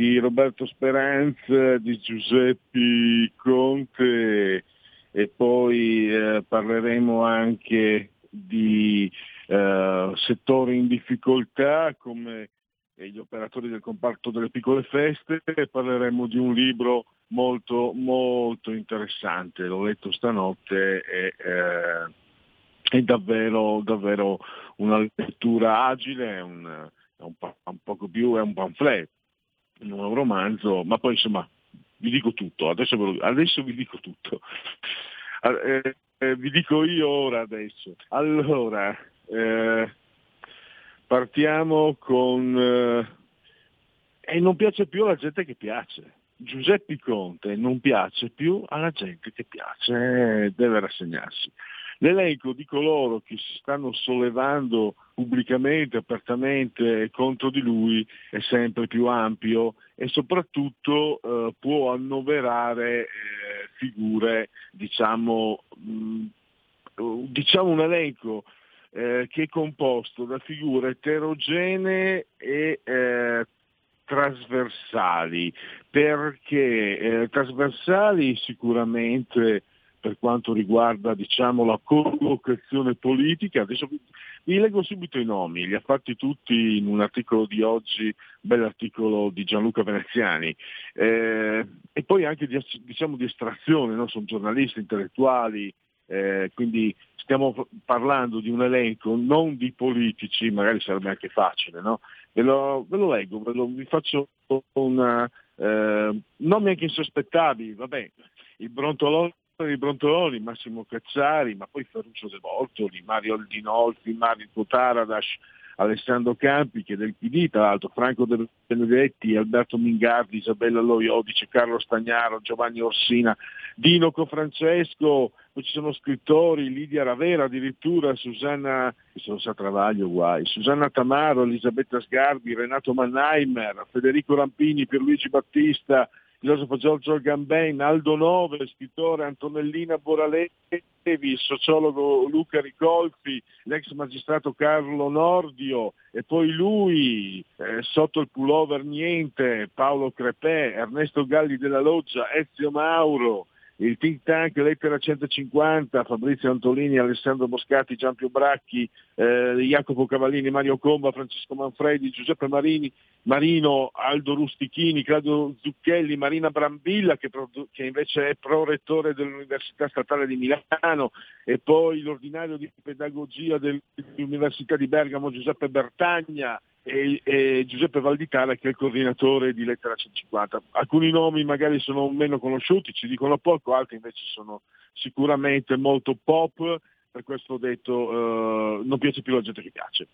di Roberto Speranza, di Giuseppe Conte e poi eh, parleremo anche di eh, settori in difficoltà come gli operatori del comparto delle piccole feste e parleremo di un libro molto molto interessante, l'ho letto stanotte e eh, è davvero, davvero una lettura agile, è un, è un, un poco più, è un pamphlet, un romanzo, ma poi insomma vi dico tutto, adesso, adesso vi dico tutto. Eh, eh, vi dico io ora adesso. Allora, eh, partiamo con... Eh, e non piace più alla gente che piace. Giuseppe Conte non piace più alla gente che piace, deve rassegnarsi. L'elenco di coloro che si stanno sollevando pubblicamente, apertamente contro di lui è sempre più ampio e soprattutto eh, può annoverare eh, figure, diciamo, mh, mm, diciamo un elenco eh, che è composto da figure eterogenee e eh, trasversali, perché eh, trasversali sicuramente per quanto riguarda diciamo, la collocazione politica. Adesso vi, leggo subito i nomi, li ha fatti tutti in un articolo di oggi, bell'articolo di Gianluca Veneziani, eh, e poi anche di, diciamo, di estrazione, no? sono giornalisti, intellettuali, eh, quindi stiamo parlando di un elenco non di politici, magari sarebbe anche facile, no? ve, lo, ve, lo, leggo, ve lo, vi faccio una, eh, nomi anche insospettabili, vabbè, il Brontolone di Brontoloni, Massimo Cazzari, ma poi Ferruccio De Bortoli, Mario Aldinolfi, Mario Taradash, Alessandro Campi, che è del PD, tra l'altro Franco De Benedetti, Alberto Mingardi, Isabella Loiodice, Carlo Stagnaro, Giovanni Orsina, Dino Cofrancesco, poi ci sono scrittori, Lidia Ravera addirittura, Susanna, sono sa Travaglio guai, Susanna Tamaro, Elisabetta Sgarbi, Renato Mannheimer, Federico Rampini, Pierluigi Battista, filosofo Giorgio Gamben, Aldo Nove, scrittore Antonellina Boralevi, sociologo Luca Ricolfi, l'ex magistrato Carlo Nordio e poi lui, eh, sotto il pullover niente, Paolo Crepè, Ernesto Galli della Loggia, Ezio Mauro, il think tank Lettera 150, Fabrizio Antolini, Alessandro Moscati, Giampio Bracchi, eh, Jacopo Cavallini, Mario Comba, Francesco Manfredi, Giuseppe Marini, Marino, Aldo Rustichini, Claudio Zucchelli, Marina Brambilla che, che invece è prorettore dell'Università Statale di Milano e poi l'ordinario di pedagogia dell'Università di Bergamo Giuseppe Bertagna, e, e, Giuseppe Valditara che è il coordinatore di Lettera 150. Alcuni nomi magari sono meno conosciuti, ci dicono poco, altri invece sono sicuramente molto pop, per questo ho detto uh, non piace più la gente che piace.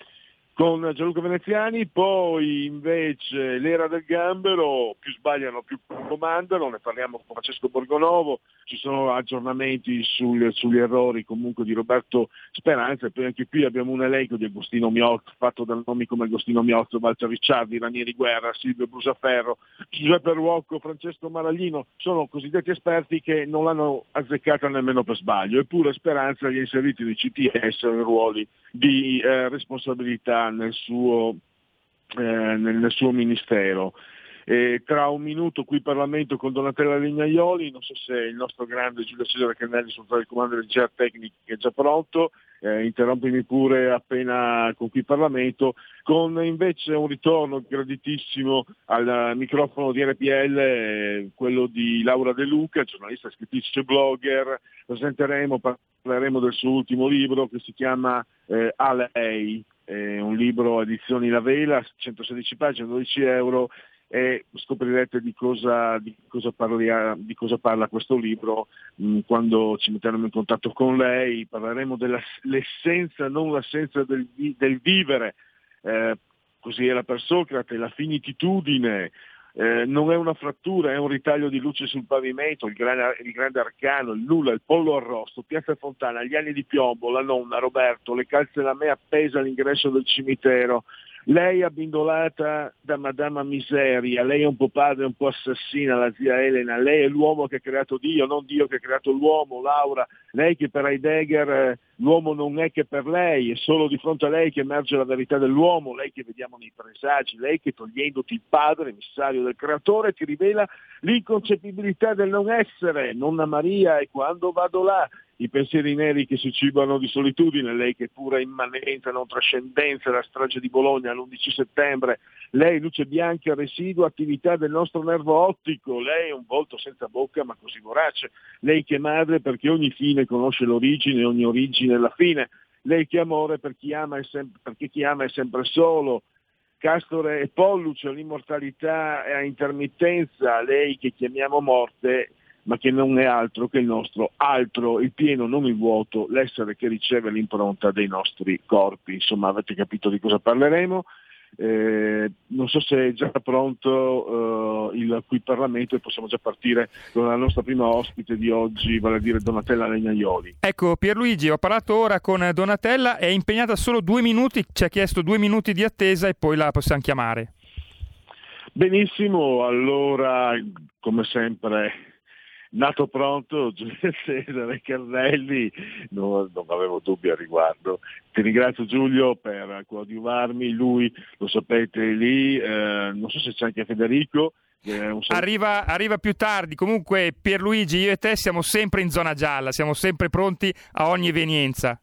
Con Gianluca Veneziani, poi invece l'era del gambero, più sbagliano più comandano, ne parliamo con Francesco Borgonovo, ci sono aggiornamenti sul, sugli errori comunque di Roberto Speranza e poi anche qui abbiamo un elenco di Agostino Miozzo, fatto da nomi come Agostino Miozzo, Walter Ricciardi, Ranieri Guerra, Silvio Brusaferro, Giuseppe Ruocco, Francesco Maraglino, sono cosiddetti esperti che non l'hanno azzeccata nemmeno per sbaglio, eppure Speranza li ha inseriti nei CTS in ruoli di eh, responsabilità nel suo, eh, nel, nel suo ministero. E tra un minuto qui in Parlamento con Donatella Legnaioli, non so se il nostro grande Giulio Cesare Cannelli sul il comando del GR Tecnico è già pronto, eh, interrompimi pure appena con qui in Parlamento, con invece un ritorno graditissimo al microfono di RPL, eh, quello di Laura De Luca, giornalista, scrittrice, blogger, presenteremo, parleremo del suo ultimo libro che si chiama eh, A lei, è un libro edizioni La Vela, 116 pagine, 12 euro e scoprirete di cosa, di cosa, parlia, di cosa parla questo libro. Mh, mm, quando ci metteremo in contatto con lei, parleremo dell'essenza, non l'assenza del, del vivere, eh, così era per Socrate, la finitudine, eh, non è una frattura, è un ritaglio di luce sul pavimento, il grande, il grande, arcano, il nulla, il pollo arrosto, Piazza Fontana, gli anni di piombo, la nonna, Roberto, le calze da me appese all'ingresso del cimitero, lei abbindolata da Madama Miseria, lei è un po' padre, un po' assassina, la zia Elena, lei è l'uomo che ha creato Dio, non Dio che ha creato l'uomo, Laura, lei che per Heidegger eh, l'uomo non è che per lei, è solo di fronte a lei che emerge la verità dell'uomo, lei che vediamo nei presagi, lei che togliendoti il padre, emissario del creatore, ti rivela l'inconcepibilità del non essere, nonna Maria, e quando vado là, i pensieri neri che si cibano di solitudine, lei che pura immanenza, non trascendenza, la strage di Bologna l'11 settembre, lei luce bianca, residuo, attività del nostro nervo ottico, lei un volto senza bocca ma così vorace, lei che madre perché ogni fine conosce l'origine, ogni origine la fine, lei che amore per chi ama sem- perché chi ama è sempre solo, Castore e Polluce, l'immortalità è a intermittenza, lei che chiamiamo morte ma che non è altro che il nostro altro, il pieno, non il vuoto, l'essere che riceve l'impronta dei nostri corpi. Insomma, avete capito di cosa parleremo. Eh, non so se è già pronto eh, il qui Parlamento e possiamo già partire con la nostra prima ospite di oggi, vale a dire Donatella Legnaioli. Ecco Pierluigi, ho parlato ora con Donatella, è impegnata solo due minuti, ci ha chiesto due minuti di attesa e poi la possiamo chiamare. Benissimo, allora come sempre nato pronto Giulio Cesare Carnelli, non, non, avevo dubbi al riguardo. Ti ringrazio Giulio per coadiuvarmi, lui lo sapete lì, eh, non so se c'è anche Federico. Arriva, arriva, più tardi, comunque Pierluigi, io e te siamo sempre in zona gialla, siamo sempre pronti a ogni evenienza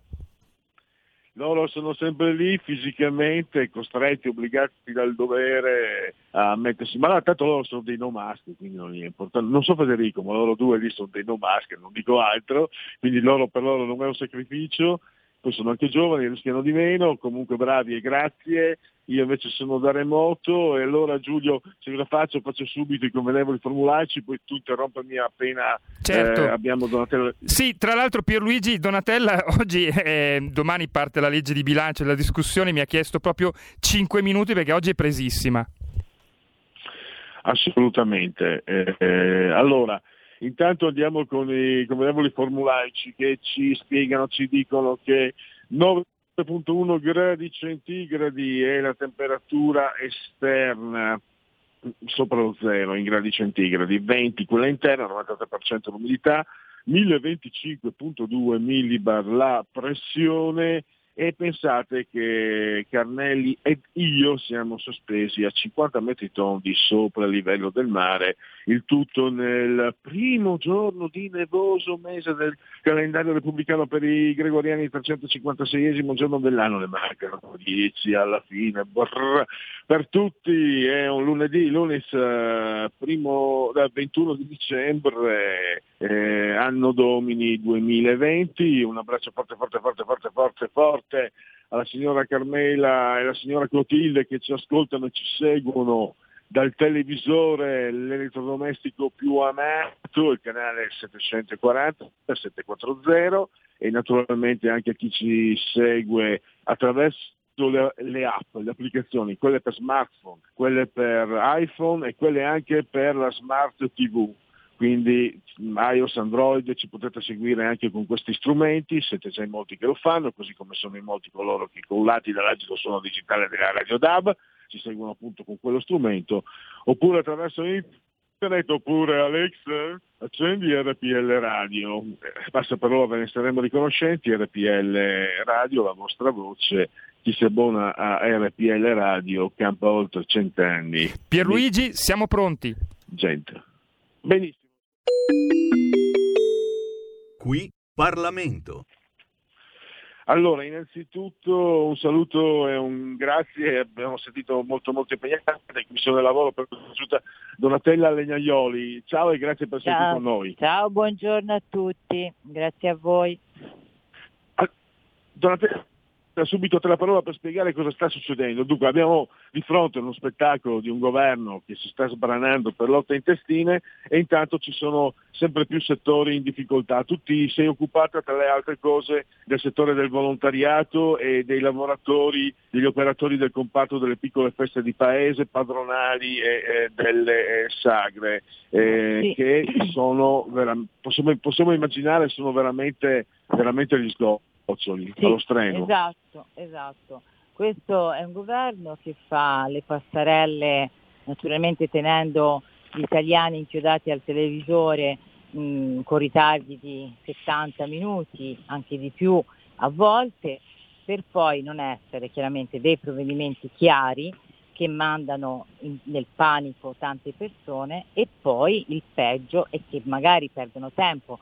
loro sono sempre lì fisicamente, costretti, obbligati dal dovere a mettersi, ma tanto loro sono dei no mask, quindi non è importante. Non so Federico, ma loro due lì sono dei no mask, non dico altro, quindi loro, per loro non è un sacrificio, poi sono anche giovani, rischiano di meno, comunque bravi e grazie. Io invece sono da remoto e allora Giulio se la faccio faccio subito i convenevoli formulaici, poi tu interrompami appena certo. eh, abbiamo Donatella. Sì, tra l'altro Pierluigi Donatella oggi, eh, domani parte la legge di bilancio e la discussione, mi ha chiesto proprio 5 minuti perché oggi è presissima. Assolutamente. Eh, eh allora, Intanto andiamo con i convenevoli formulaici che ci spiegano, ci dicono che 9.1 gradi centigradi è la temperatura esterna sopra lo zero in gradi centigradi, 20 quella interna, 93% l'umidità, 1025.2 millibar la pressione e pensate che Carnelli ed io siamo sospesi a 50 metri tondi sopra il livello del mare, il tutto nel primo giorno di nevoso mese del calendario repubblicano per i gregoriani, il 356esimo giorno dell'anno, ne mancano 10 alla fine, brrr, per tutti è un lunedì, lunes eh, primo, 21 di dicembre, eh, anno domini 2020, un abbraccio forte forte forte forte forte forte forte alla signora Carmela e alla signora Clotilde che ci ascoltano e ci seguono dal televisore, l'elettrodomestico più amato, il canale 740, 740 e naturalmente anche a chi ci segue attraverso le, le, app, le applicazioni, quelle per smartphone, quelle per iPhone e quelle anche per la smart TV. Quindi iOS, Android ci potete seguire anche con questi strumenti, siete già in molti che lo fanno, così come sono in molti coloro che collati dall'agito suono digitale della Radio DAB, ci seguono appunto con quello strumento, oppure attraverso internet, oppure Alex, accendi RPL Radio, passa per ora ve ne saremo riconoscenti, RPL Radio, la vostra voce chi si abbona a RPL Radio campa oltre cent'anni. Pierluigi, siamo pronti. Gente. Benissimo. Qui Parlamento. Allora, innanzitutto un saluto e un grazie, abbiamo sentito molto molto impegnata in Commissione del Lavoro per la Donatella Legnaioli. Ciao e grazie per essere qui con noi. Ciao, buongiorno a tutti, grazie a voi. Ah, Donatella, subito te la parola per spiegare cosa sta succedendo. Dunque abbiamo di fronte uno spettacolo di un governo che si sta sbranando per lotta intestine e intanto ci sono sempre più settori in difficoltà. Tu ti sei occupata tra le altre cose del settore del volontariato e dei lavoratori, degli operatori del comparto delle piccole feste di paese, padronali e, e delle sagre, eh, sì. che sono, possiamo, possiamo immaginare sono veramente, veramente gli scopi sì, allo streno. Esatto, esatto. Questo è un governo che fa le passerelle naturalmente tenendo gli italiani inchiodati al televisore mh, con ritardi di 70 minuti, anche di più a volte, per poi non essere chiaramente dei provvedimenti chiari che mandano in, nel panico tante persone e poi il peggio è che magari perdono tempo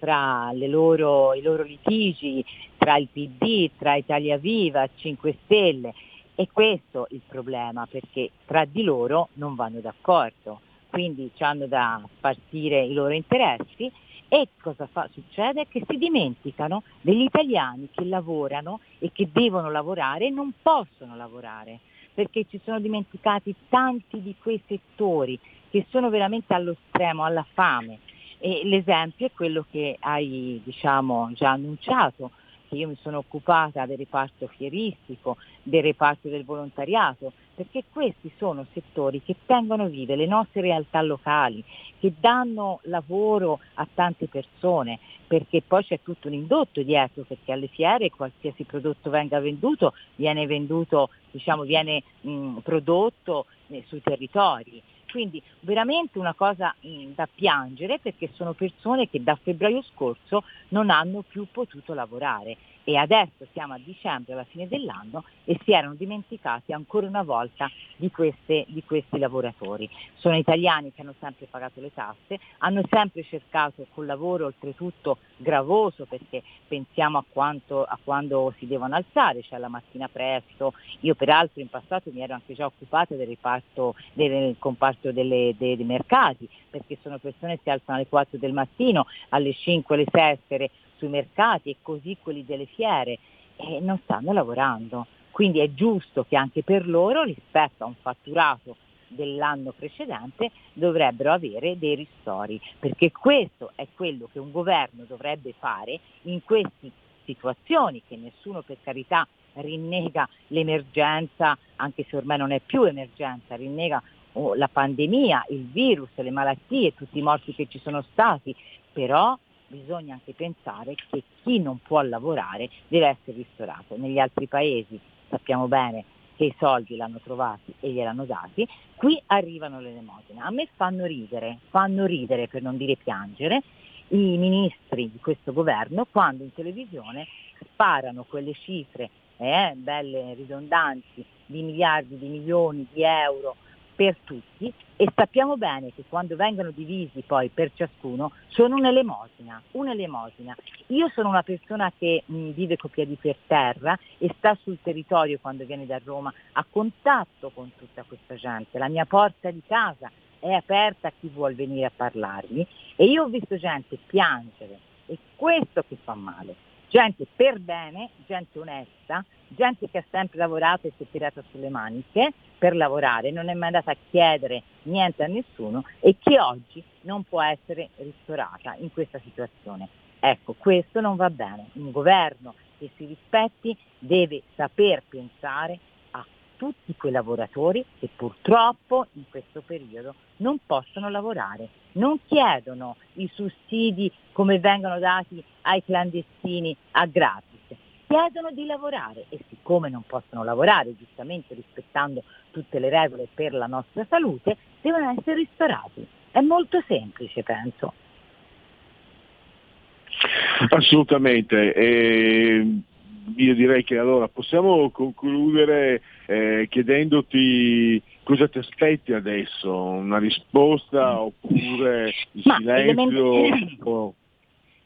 tra loro, i loro litigi, tra il PD, tra Italia Viva, 5 Stelle. E questo il problema, perché tra di loro non vanno d'accordo, quindi hanno da partire i loro interessi e cosa fa? succede? Che si dimenticano degli italiani che lavorano e che devono lavorare e non possono lavorare, perché ci sono dimenticati tanti di quei settori che sono veramente allo stremo, alla fame e l'esempio è quello che hai diciamo, già annunciato, che io mi sono occupata del reparto fieristico, del reparto del volontariato, perché questi sono settori che tengono vive le nostre realtà locali, che danno lavoro a tante persone, perché poi c'è tutto un indotto dietro, perché alle fiere qualsiasi prodotto venga venduto viene venduto, diciamo, viene mh, prodotto eh, sui territori quindi veramente una cosa mm, da piangere perché sono persone che da febbraio scorso non hanno più potuto lavorare e adesso siamo a dicembre, alla fine dell'anno, e si erano dimenticati ancora una volta di, queste, di, questi lavoratori. Sono italiani che hanno sempre pagato le tasse, hanno sempre cercato col lavoro oltretutto gravoso perché pensiamo a, quanto, a quando si devono alzare, cioè la mattina presto. Io peraltro in passato mi ero anche già occupata del, riparto, del comparto delle, dei, dei mercati perché sono persone che si alzano alle 4 del mattino, alle 5, alle 6 sui mercati e così quelli delle fiere e non stanno lavorando. Quindi è giusto che anche per loro rispetto a un fatturato dell'anno precedente dovrebbero avere dei ristori, perché questo è quello che un governo dovrebbe fare in queste situazioni che nessuno per carità rinnega l'emergenza, anche se ormai non è più emergenza, rinnega oh, la pandemia, il virus, le malattie, tutti i morti che ci sono stati, però bisogna anche pensare che chi non può lavorare deve essere ristorato. Negli altri paesi sappiamo bene che i soldi l'hanno trovati e gliel'hanno dati, qui arrivano le elemosine. A me fanno ridere, fanno ridere per non dire piangere, i ministri di questo governo quando in televisione sparano quelle cifre eh, belle ridondanti di miliardi di milioni di euro per tutti e sappiamo bene che quando vengono divisi poi per ciascuno sono un'elemosina, un'elemosina. Io sono una persona che mh, vive con piedi per terra e sta sul territorio quando viene da Roma a contatto con tutta questa gente. La mia porta di casa è aperta a chi vuol venire a parlarmi e io ho visto gente piangere e questo che fa male gente per bene, gente onesta, gente che ha sempre lavorato e si è tirata sulle maniche per lavorare, non è mai andata a chiedere niente a nessuno e che oggi non può essere ristorata in questa situazione. Ecco, questo non va bene. Un governo che si rispetti deve saper pensare tutti quei lavoratori che purtroppo in questo periodo non possono lavorare, non chiedono i sussidi come vengono dati ai clandestini a gratis, chiedono di lavorare e siccome non possono lavorare, giustamente rispettando tutte le regole per la nostra salute, devono essere ristorati. È molto semplice, penso. Assolutamente. E io direi che allora possiamo concludere eh, chiedendoti cosa ti aspetti adesso, una risposta oppure il Ma silenzio?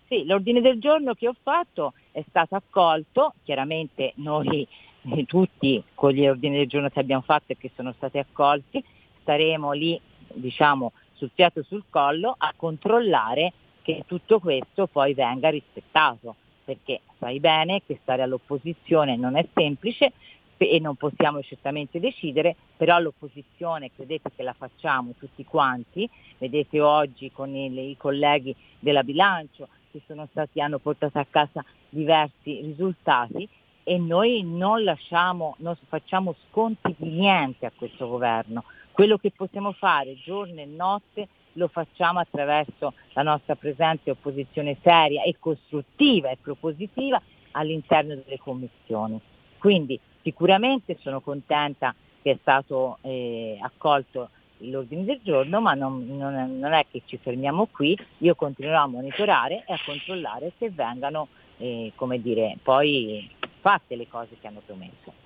Sì, l'ordine del giorno che ho fatto è stato accolto, chiaramente noi eh, tutti con gli ordini del giorno che abbiamo fatto e che sono stati accolti, staremo lì diciamo sul fiato sul collo a controllare che tutto questo poi venga rispettato, perché sai bene che stare all'opposizione non è semplice e non possiamo certamente decidere, però l'opposizione credete che la facciamo tutti quanti, vedete oggi con i, i colleghi della bilancio che sono stati, hanno portato a casa diversi risultati e noi non lasciamo, non facciamo sconti di niente a questo governo. Quello che possiamo fare giorno e notte lo facciamo attraverso la nostra presente opposizione seria e costruttiva e propositiva all'interno delle commissioni. Quindi sicuramente sono contenta che è stato eh, accolto l'ordine del giorno, ma non, non, non, è che ci fermiamo qui, io continuerò a monitorare e a controllare se vengano eh, come dire, poi fatte le cose che hanno promesso.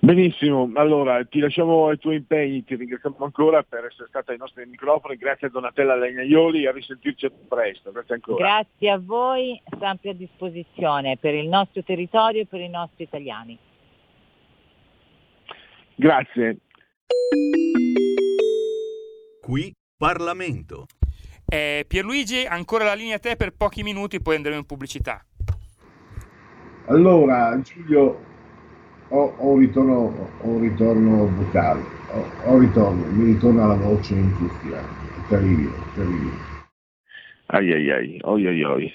Benissimo, allora ti lasciamo ai tuoi impegni, ti ringraziamo ancora per essere stata ai nostri microfoni, grazie a Donatella Legnaioli e a risentirci presto, grazie ancora. Grazie a voi, sempre a disposizione per il nostro territorio e per i nostri italiani. Grazie. Qui Parlamento. Eh, Pierluigi, ancora la linea a te per pochi minuti, poi andremo in pubblicità. Allora, Giulio, ho, un, ritorno, un ritorno vocale, ho un ritorno, mi ritorna la voce in cuffia, terribile, terribile. Ai ai ai, oi ai oi.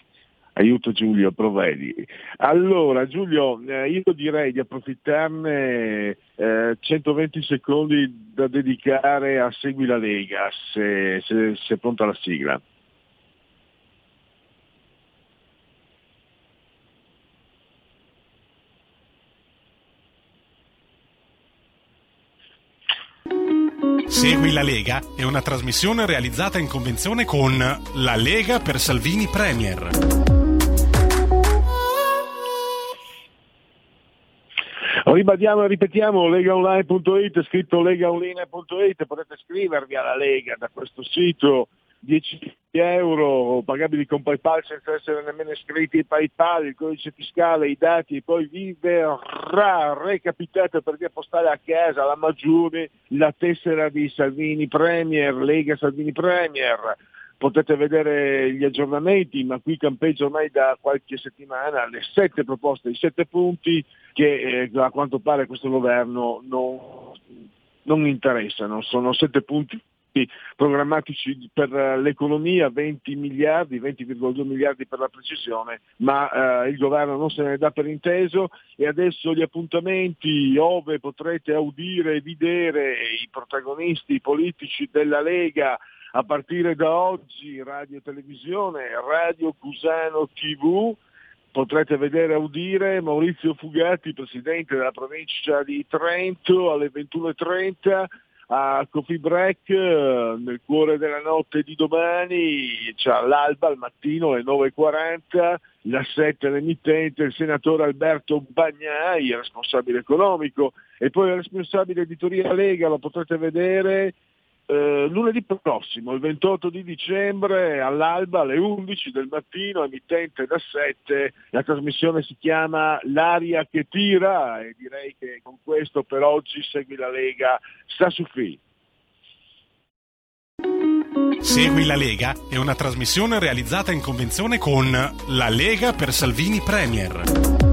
Aiuto Giulio, provvedi. Allora Giulio, eh, io direi di approfittarne eh, 120 secondi da dedicare a Segui la Lega, se, se, se è pronta la sigla. Segui la Lega è una trasmissione realizzata in convenzione con La Lega per Salvini Premier. Ribadiamo e ripetiamo legaonline.it, scritto legaonline.it, potete iscrivervi alla Lega da questo sito 10 euro pagabili con PayPal senza essere nemmeno iscritti ai PayPal, il codice fiscale, i dati, poi vi verrà recapitata per via postale a casa la Maggiore, la tessera di Salvini Premier, Lega Salvini Premier. Potete vedere gli aggiornamenti, ma qui campeggia ormai da qualche settimana le sette proposte, i sette punti che eh, a quanto pare questo governo non, non interessano. Sono sette punti programmatici per l'economia, 20 miliardi, 20,2 miliardi per la precisione, ma eh, il governo non se ne dà per inteso e adesso gli appuntamenti ove potrete audire e vedere i protagonisti politici della Lega a partire da oggi, radio e televisione, Radio Cusano TV, potrete vedere e udire Maurizio Fugatti, presidente della provincia di Trento alle 21.30 a Coffee Break eh, nel cuore della notte di domani, c'è all'alba al mattino alle 9.40, la 7 l'emittente, il senatore Alberto Bagnai, responsabile economico, e poi il responsabile editoria Lega, lo potrete vedere eh, lunedì prossimo, il 28 di dicembre, all'alba alle 11 del mattino, emittente da 7, la trasmissione si chiama L'aria che tira e direi che con questo per oggi segui la Lega sta su fi. Segui la Lega è una trasmissione realizzata in convenzione con La Lega per Salvini Premier.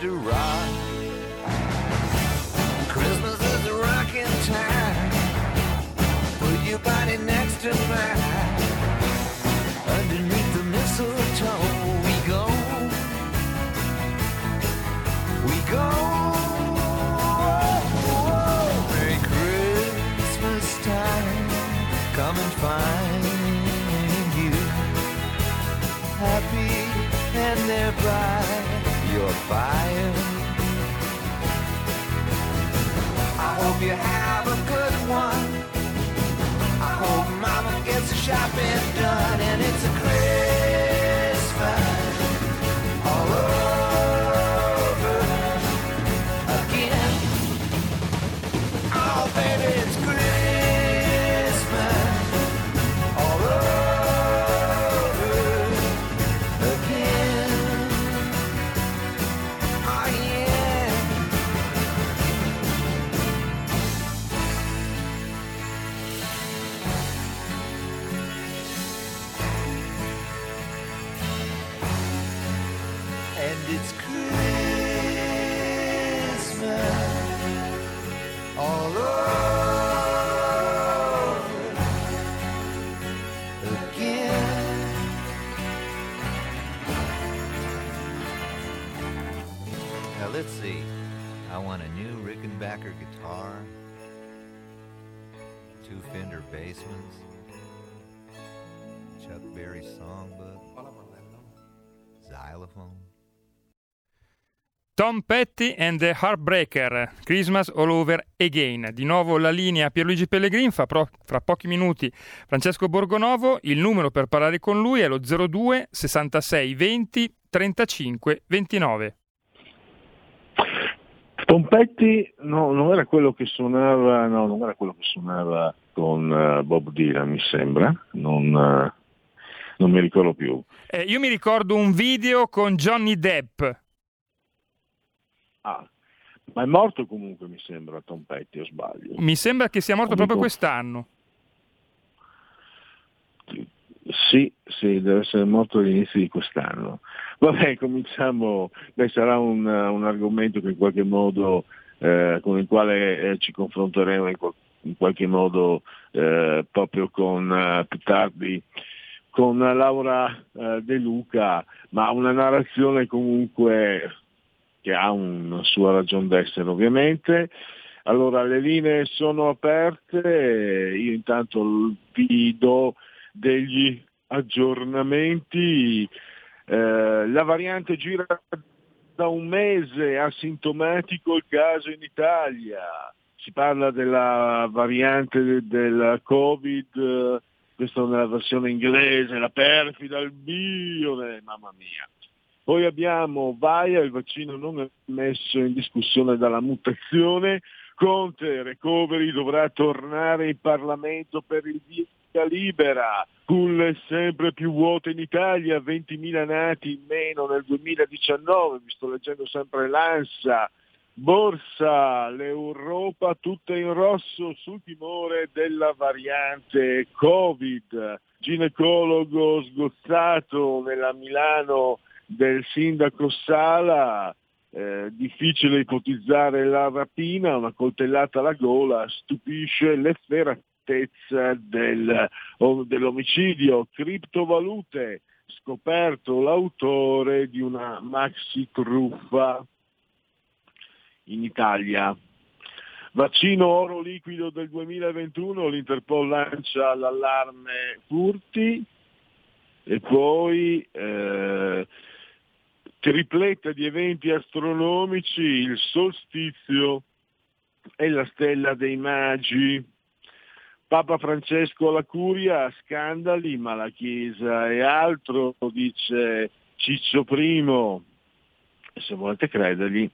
to ride. Mama gets the shopping done xylophone. Tom Petty and the Heartbreaker, Christmas All Over Again. Di nuovo la linea Pierluigi Pellegrin, fa pro- fra pochi minuti Francesco Borgonovo, il numero per parlare con lui è lo 02 66 20 35 29. Tom Petty no, non era quello che suonava, no, non era quello che suonava con uh, Bob Dylan, mi sembra, non, uh, non mi ricordo più. Eh, io mi ricordo un video con Johnny Depp. Ah, ma è morto comunque, mi sembra, Tom Petty, o sbaglio? Mi sembra che sia morto Comunque- proprio quest'anno. Sì, sì, deve essere morto all'inizio di quest'anno. Vabbè, cominciamo, beh, sarà un, un argomento che in qualche modo, eh, con il quale eh, ci confronteremo in, qual- in qualche modo eh, proprio con eh, più tardi con Laura eh, De Luca, ma una narrazione comunque che ha una sua ragione d'essere ovviamente. Allora le linee sono aperte, io intanto vi do degli aggiornamenti. Eh, la variante gira da un mese, asintomatico il caso in Italia. Si parla della variante de- del Covid, eh, questo nella versione inglese, la perfida, il bio, eh, mamma mia. Poi abbiamo Vaia, il vaccino non è messo in discussione dalla mutazione. Conte, recovery, dovrà tornare in Parlamento per il via libera. Culle sempre più vuote in Italia, 20.000 nati in meno nel 2019, vi sto leggendo sempre l'ANSA. Borsa, l'Europa tutta in rosso sul timore della variante Covid. Ginecologo sgozzato nella Milano del sindaco Sala, eh, difficile ipotizzare la rapina, una coltellata alla gola stupisce l'efferatezza del, dell'omicidio, criptovalute, scoperto l'autore di una maxi truffa in Italia. Vaccino oro liquido del 2021, l'Interpol lancia l'allarme furti e poi eh, tripletta di eventi astronomici, il solstizio e la stella dei magi. Papa Francesco alla curia, scandali, ma la Chiesa è altro, dice Ciccio I, se volete credergli,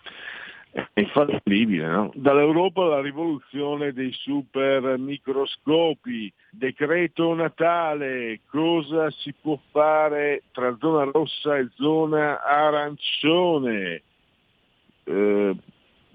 è infallibile. No? Dall'Europa la rivoluzione dei super microscopi, decreto Natale, cosa si può fare tra zona rossa e zona arancione, Eh,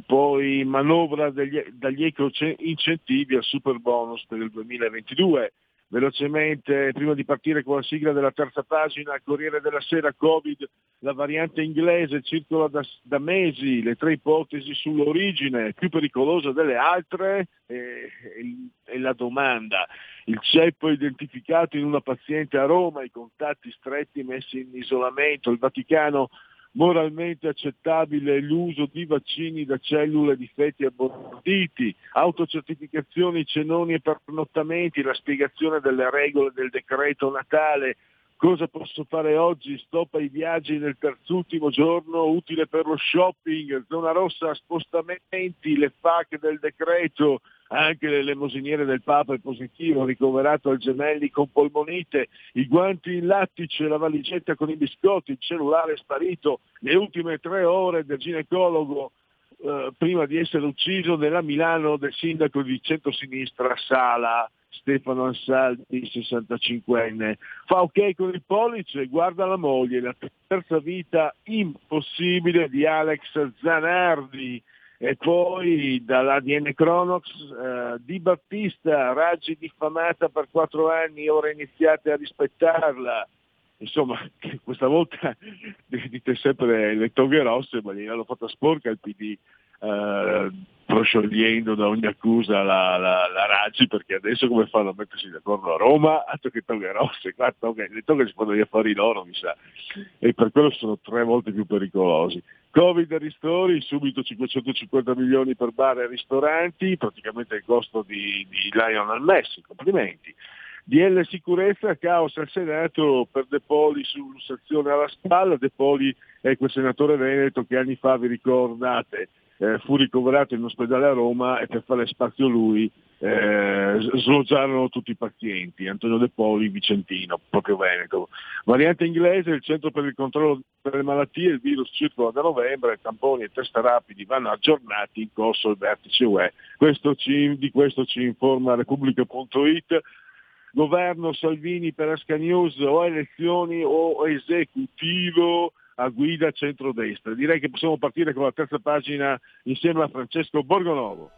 poi manovra degli, dagli eco incentivi al super bonus per il 2022. Velocemente, prima di partire con la sigla della terza pagina, Corriere della Sera, Covid, la variante inglese circola da, da mesi, le tre ipotesi sull'origine, più pericolosa delle altre e la domanda. Il ceppo identificato in una paziente a Roma, i contatti stretti messi in isolamento, il Vaticano moralmente accettabile l'uso di vaccini da cellule di feti abortiti, autocertificazioni, cenoni e pernottamenti, la spiegazione delle regole del decreto Natale, cosa posso fare oggi, stop ai viaggi nel terzultimo giorno, utile per lo shopping, zona rossa spostamenti, le FAC del decreto, anche l'elemosiniere del Papa è positivo, ricoverato al Gemelli con polmonite, i guanti in lattice, la valigetta con i biscotti, il cellulare sparito, le ultime tre ore del ginecologo eh, prima di essere ucciso nella Milano del sindaco di centrosinistra Sala, Stefano Ansaldi, 65enne. Fa ok con il pollice, guarda la moglie, la terza vita impossibile di Alex Zanardi, e poi dall'ADN Cronox eh, Di Battista, Raggi diffamata per quattro anni, ora iniziate a rispettarla. Insomma, questa volta dite sempre le toghe rosse, ma gliel'hanno fatta sporca il PD. eh, prosciogliendo da ogni accusa la, la, la Raggi perché adesso come fanno a mettersi d'accordo a Roma altro che toghe rosse qua toghe, le toghe si fanno gli affari loro mi sa e per quello sono tre volte più pericolosi Covid e ristori, subito 550 milioni per bar e ristoranti, praticamente il costo di, di Lionel Messi, complimenti. DL sicurezza, caos al Senato per De Poli su lussazione alla spalla, De Poli è quel senatore veneto che anni fa, vi ricordate, eh, fu ricoverato in ospedale a Roma e per fare spazio lui eh, sloggiarono tutti i pazienti, Antonio De Poli, Vicentino, proprio Veneto. Variante inglese, il centro per il controllo delle malattie, il virus circola da novembre, tamponi e test rapidi vanno aggiornati in corso il vertice UE. Questo ci, di questo ci informa Repubblica.it. Governo Salvini per Asca News o elezioni o esecutivo a guida centrodestra. Direi che possiamo partire con la terza pagina insieme a Francesco Borgonovo.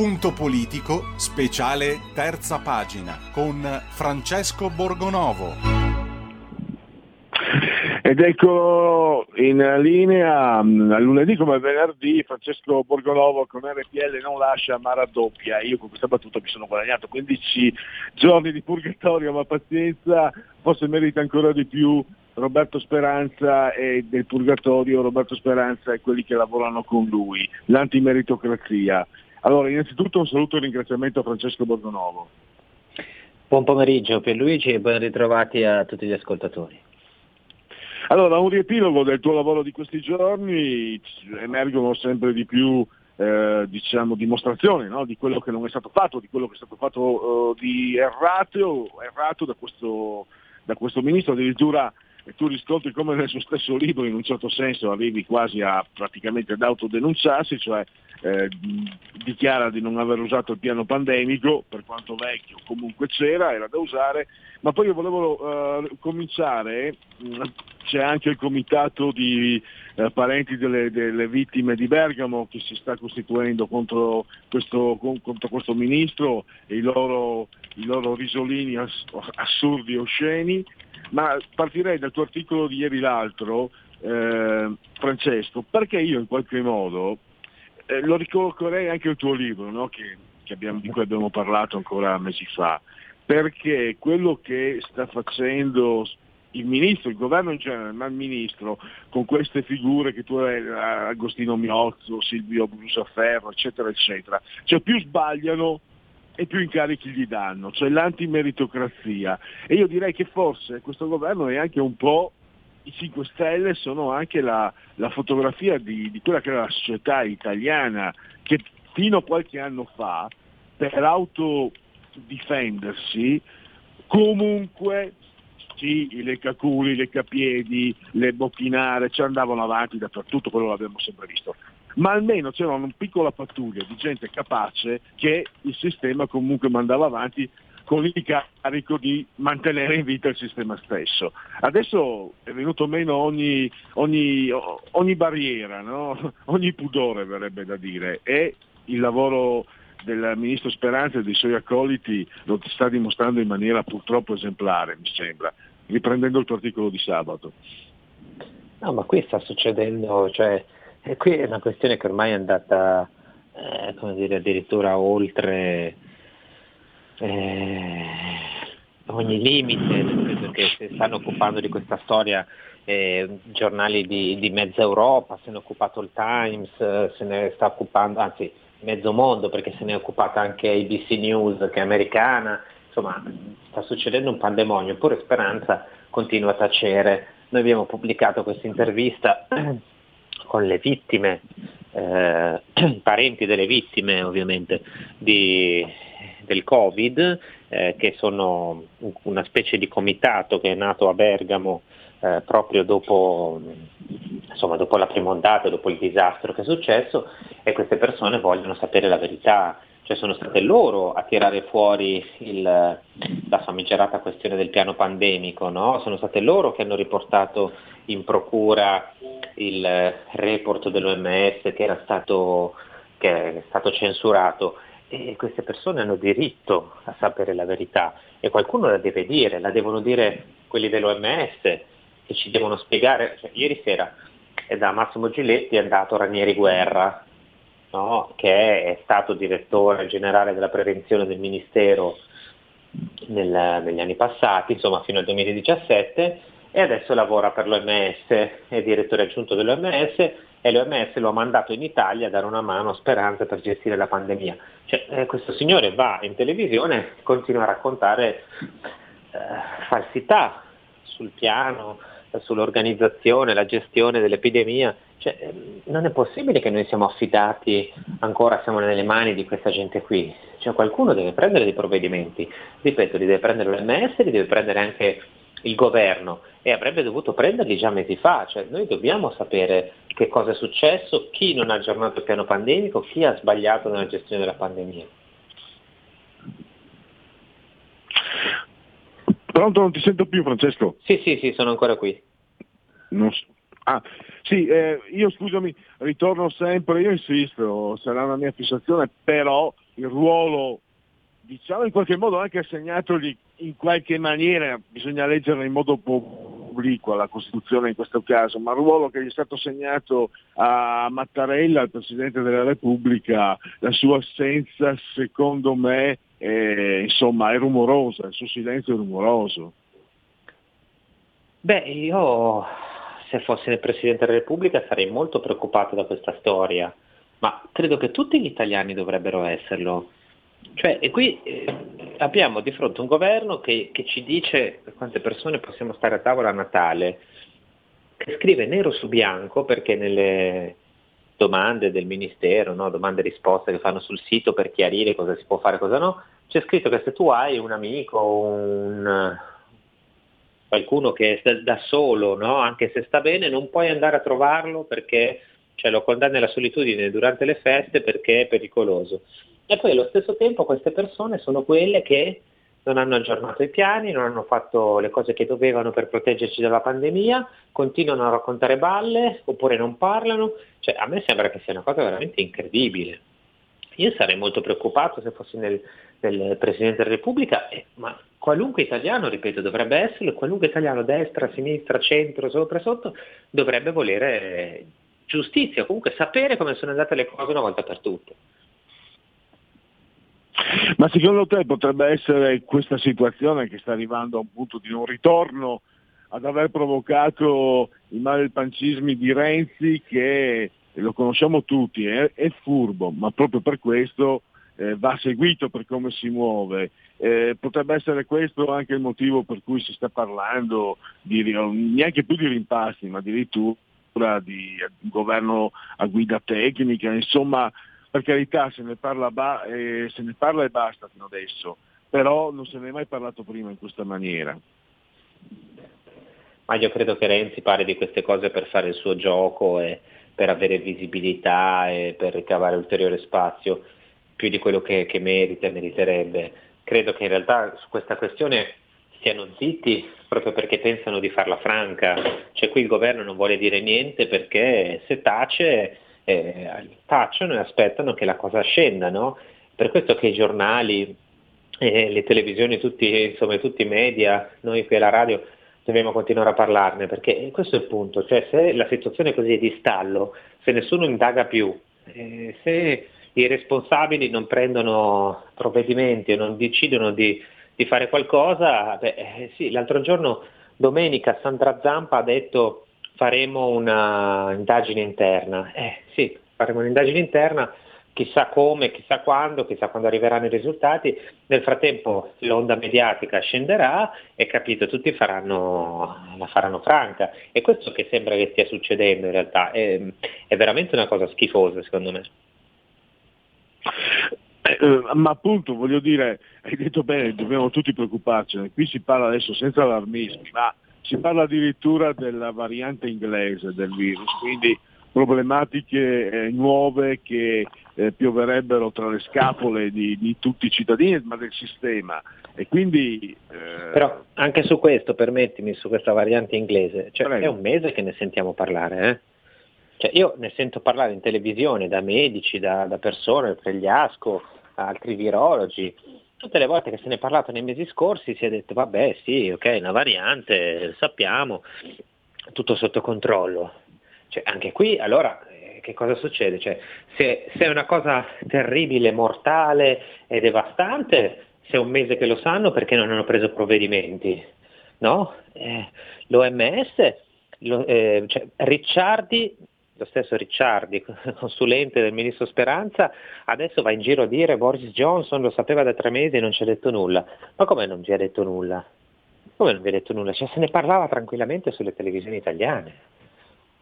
Punto politico, speciale terza pagina, con Francesco Borgonovo. Ed ecco in linea mh, a lunedì come venerdì Francesco Borgonovo con RPL non lascia ma raddoppia. Io con questa battuta mi sono guadagnato 15 giorni di purgatorio, ma pazienza, forse merita ancora di più Roberto Speranza e del purgatorio Roberto Speranza e quelli che lavorano con lui, l'antimeritocrazia. Allora, innanzitutto un saluto e un ringraziamento a Francesco Borgonovo. Buon pomeriggio Pierluigi e ben ritrovati a tutti gli ascoltatori. Allora, un riepilogo del tuo lavoro di questi giorni, emergono sempre di più eh, diciamo, dimostrazioni no? di quello che non è stato fatto, di quello che è stato fatto eh, di errato, errato da, questo, da questo ministro, addirittura e tu riscontri come nel suo stesso libro in un certo senso arrivi quasi a praticamente ad autodenunciarsi, cioè eh, dichiara di non aver usato il piano pandemico, per quanto vecchio comunque c'era, era da usare, ma poi io volevo eh, cominciare, mh, c'è anche il comitato di eh, parenti delle, delle, vittime di Bergamo che si sta costituendo contro questo, contro questo ministro e i loro, i loro risolini ass- assurdi e osceni, ma partirei dal tuo articolo di ieri l'altro, eh, Francesco, perché io in qualche modo eh, lo ricollocherei anche al tuo libro, no? che, che abbiamo, di cui abbiamo parlato ancora mesi fa, perché quello che sta facendo il ministro, il governo in genere, ma il ministro, con queste figure che tu hai, Agostino Miozzo, Silvio Brusaferro, eccetera, eccetera, cioè più sbagliano e più incarichi gli danno, cioè l'antimeritocrazia. E io direi che forse questo governo è anche un po' i 5 Stelle sono anche la, la fotografia di, di, quella che era la società italiana che fino a qualche anno fa per autodifendersi comunque sì, i leccaculi, i leccapiedi, le bocchinare, ci andavano avanti dappertutto, quello l'abbiamo sempre visto. Ma almeno c'era una piccola pattuglia di gente capace che il sistema comunque mandava avanti con l'incarico di mantenere in vita il sistema stesso. Adesso è venuto meno ogni, ogni, ogni barriera, no? ogni pudore verrebbe da dire e il lavoro del ministro Speranza e dei suoi accoliti lo sta dimostrando in maniera purtroppo esemplare, mi sembra, riprendendo il tuo articolo di sabato. No, ma qui sta succedendo, cioè, qui è una questione che ormai è andata, eh, come dire, addirittura oltre eh, ogni limite, nel senso si stanno occupando di questa storia eh, giornali di, di, mezza Europa, se ne è occupato il Times, se ne sta occupando, anzi mezzo mondo perché se ne è occupata anche ABC News che è americana, insomma sta succedendo un pandemonio, eppure Speranza continua a tacere. Noi abbiamo pubblicato questa intervista con le vittime, eh, parenti delle vittime ovviamente di, del Covid, eh, che sono una specie di comitato che è nato a Bergamo eh, proprio dopo, insomma, dopo, la prima ondata, dopo il disastro che è successo e queste persone vogliono sapere la verità, cioè sono state loro a tirare fuori il, la famigerata questione del piano pandemico, no? sono state loro che hanno riportato in procura il report dell'OMS che era stato, che è stato censurato e queste persone hanno diritto a sapere la verità e qualcuno la deve dire, la devono dire quelli dell'OMS che ci devono spiegare. Cioè, ieri sera da Massimo Giletti è andato Ranieri Guerra, no? che è stato direttore generale della prevenzione del Ministero nel, negli anni passati, insomma fino al 2017, e adesso lavora per l'OMS, è direttore aggiunto dell'OMS e l'OMS lo ha mandato in Italia a dare una mano a Speranza per gestire la pandemia. Cioè, eh, questo signore va in televisione e continua a raccontare eh, falsità sul piano, sull'organizzazione, la gestione dell'epidemia. Cioè, eh, non è possibile che noi siamo affidati, ancora siamo nelle mani di questa gente qui. Cioè, qualcuno deve prendere dei provvedimenti. Ripeto, li deve prendere l'OMS, li deve prendere anche il governo e avrebbe dovuto prenderli già mesi fa, cioè noi dobbiamo sapere che cosa è successo, chi non ha aggiornato il piano pandemico, chi ha sbagliato nella gestione della pandemia. Pronto, non ti sento più Francesco? Sì, sì, sì, sono ancora qui. Non... Ah, sì, eh, io scusami, ritorno sempre, io insisto, sarà una mia fissazione, però il ruolo diciamo in qualche modo anche assegnatogli in qualche maniera, bisogna leggerla in modo pubblico la Costituzione in questo caso, ma il ruolo che gli è stato assegnato a Mattarella, al Presidente della Repubblica, la sua assenza secondo me è, insomma, è rumorosa, il suo silenzio è rumoroso. Beh, io se fossi il Presidente della Repubblica sarei molto preoccupato da questa storia, ma credo che tutti gli italiani dovrebbero esserlo cioè, e qui eh, abbiamo di fronte un governo che, che, ci dice quante persone possiamo stare a tavola a Natale, che scrive nero su bianco perché nelle domande del Ministero, no? domande e risposte che fanno sul sito per chiarire cosa si può fare e cosa no, c'è scritto che se tu hai un amico, un, qualcuno che è da solo, no? anche se sta bene, non puoi andare a trovarlo perché cioè lo condanni alla solitudine durante le feste perché è pericoloso. E poi allo stesso tempo queste persone sono quelle che non hanno aggiornato i piani, non hanno fatto le cose che dovevano per proteggerci dalla pandemia, continuano a raccontare balle oppure non parlano, cioè a me sembra che sia una cosa veramente incredibile. Io sarei molto preoccupato se fossi nel, nel Presidente della Repubblica, eh, ma qualunque italiano, ripeto, dovrebbe esserlo, qualunque italiano destra, sinistra, centro, sopra sotto, dovrebbe volere giustizia, comunque sapere come sono andate le cose una volta per tutte. Ma secondo te potrebbe essere questa situazione che sta arrivando a un punto di non ritorno ad aver provocato i malpancismi di Renzi che lo conosciamo tutti, è, è furbo, ma proprio per questo eh, va seguito per come si muove. Eh, potrebbe essere questo anche il motivo per cui si sta parlando di, neanche più di rimpasti, ma addirittura di governo a guida tecnica, insomma per carità se ne parla, ba- eh, se ne parla e basta fino adesso, però non se ne è mai parlato prima in questa maniera. Ma io credo che Renzi parli di queste cose per fare il suo gioco e per avere visibilità e per ricavare ulteriore spazio, più di quello che, che merita e meriterebbe. Credo che in realtà su questa questione stiano zitti proprio perché pensano di farla franca, cioè qui il governo non vuole dire niente perché se tace eh, tacciono e aspettano che la cosa scenda, no? Per questo che i giornali, eh, le televisioni, tutti, insomma, tutti i media, noi qui alla radio dobbiamo continuare a parlarne, perché questo è il punto, cioè se la situazione così è di stallo, se nessuno indaga più, eh, se i responsabili non prendono provvedimenti o non decidono di, di fare qualcosa, beh, eh, sì, l'altro giorno, domenica, Sandra Zampa ha detto faremo un'indagine interna. Eh sì, faremo un'indagine interna, chissà come, chissà quando, chissà quando arriveranno i risultati. Nel frattempo l'onda mediatica scenderà e capito, tutti faranno, la faranno franca. E questo che sembra che stia succedendo in realtà è, è veramente una cosa schifosa secondo me. Eh, eh, ma appunto voglio dire, hai detto bene, dobbiamo tutti preoccuparcene, qui si parla adesso senza allarmismi, ma si parla addirittura della variante inglese del virus, quindi problematiche eh, nuove che eh, pioverebbero tra le scapole di, di, tutti i cittadini, ma del sistema. E quindi, eh... Però anche su questo, permettimi, su questa variante inglese, cioè, è un mese che ne sentiamo parlare. Eh? Cioè, io ne sento parlare in televisione da medici, da, da persone, Pregliasco, altri virologi, tutte le volte che se ne è parlato nei mesi scorsi si è detto vabbè sì, ok, una variante, sappiamo, tutto sotto controllo. Cioè, anche qui allora eh, che cosa succede? Cioè, se, se, è una cosa terribile, mortale e devastante, se è un mese che lo sanno perché non hanno preso provvedimenti. No? Eh, L'OMS, lo, eh, cioè, Ricciardi lo stesso Ricciardi, consulente del ministro Speranza, adesso va in giro a dire Boris Johnson lo sapeva da tre mesi e non ci ha detto nulla. Ma come non vi ha detto nulla? Come non vi ha detto nulla? Cioè, se ne parlava tranquillamente sulle televisioni italiane.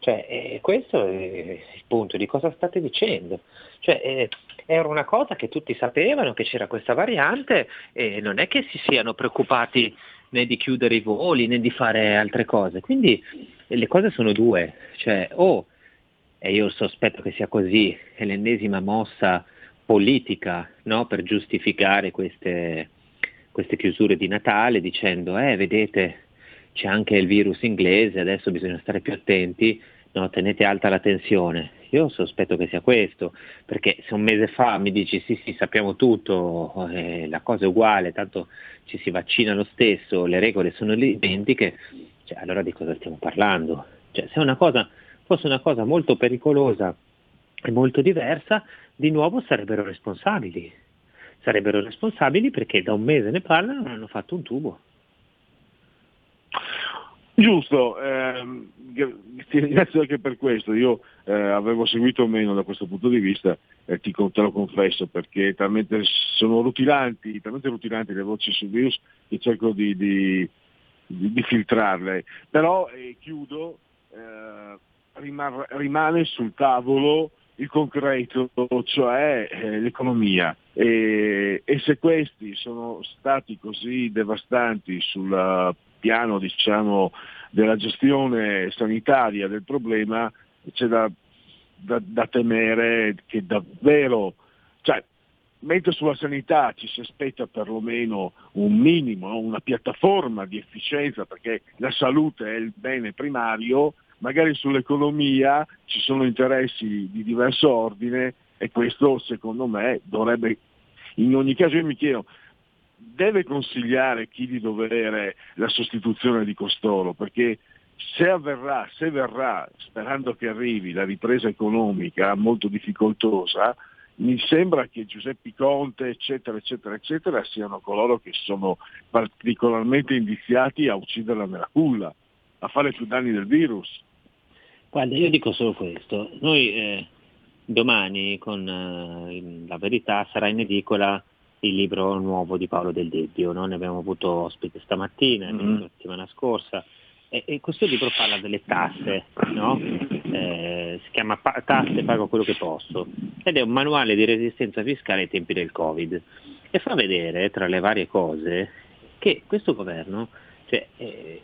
Cioè, eh, questo è il punto, di cosa state dicendo? Cioè, eh, era una cosa che tutti sapevano che c'era questa variante e non è che si siano preoccupati né di chiudere i voli né di fare altre cose. Quindi le cose sono due, cioè o e io sospetto che sia così, è l'ennesima mossa politica no? per giustificare queste, queste chiusure di Natale dicendo eh vedete c'è anche il virus inglese, adesso bisogna stare più attenti, no? tenete alta la tensione. Io sospetto che sia questo, perché se un mese fa mi dici sì sì sappiamo tutto, eh, la cosa è uguale, tanto ci si vaccina lo stesso, le regole sono identiche, cioè, allora di cosa stiamo parlando? Cioè, se una cosa fosse una cosa molto pericolosa e molto diversa, di nuovo sarebbero responsabili. Sarebbero responsabili perché da un mese ne parlano e non hanno fatto un tubo. Giusto, ehm, ti ringrazio anche per questo, io eh, avevo seguito meno da questo punto di vista, eh, ti, te lo confesso, perché talmente sono rutilanti, talmente rutilanti le voci sul virus che cerco di, di, di, di filtrarle. Però eh, chiudo, eh, rimane sul tavolo il concreto, cioè eh, l'economia. E, e, se questi sono stati così devastanti sul piano diciamo, della gestione sanitaria del problema, c'è da da, da temere che davvero, cioè, mentre sulla sanità ci si aspetta perlomeno un minimo, una piattaforma di efficienza perché la salute è il bene primario, magari sull'economia ci sono interessi di diverso ordine e questo secondo me dovrebbe, in ogni caso io mi chiedo, deve consigliare chi di dovere la sostituzione di costoro, perché se avverrà, se verrà, sperando che arrivi, la ripresa economica molto difficoltosa, mi sembra che Giuseppe Conte, eccetera, eccetera, eccetera, siano coloro che sono particolarmente indiziati a ucciderla nella culla, a fare più danni del virus. Guarda, io dico solo questo. Noi eh, domani con eh, la verità sarà in edicola il libro nuovo di Paolo Del Debbio, no? ne abbiamo avuto ospite stamattina, mm-hmm. la settimana scorsa, e, e, questo libro parla delle tasse, no? eh, si chiama pa- Tasse, pago quello che posso, ed è un manuale di resistenza fiscale ai tempi del Covid, e fa vedere, tra le varie cose, che questo governo, cioè, eh,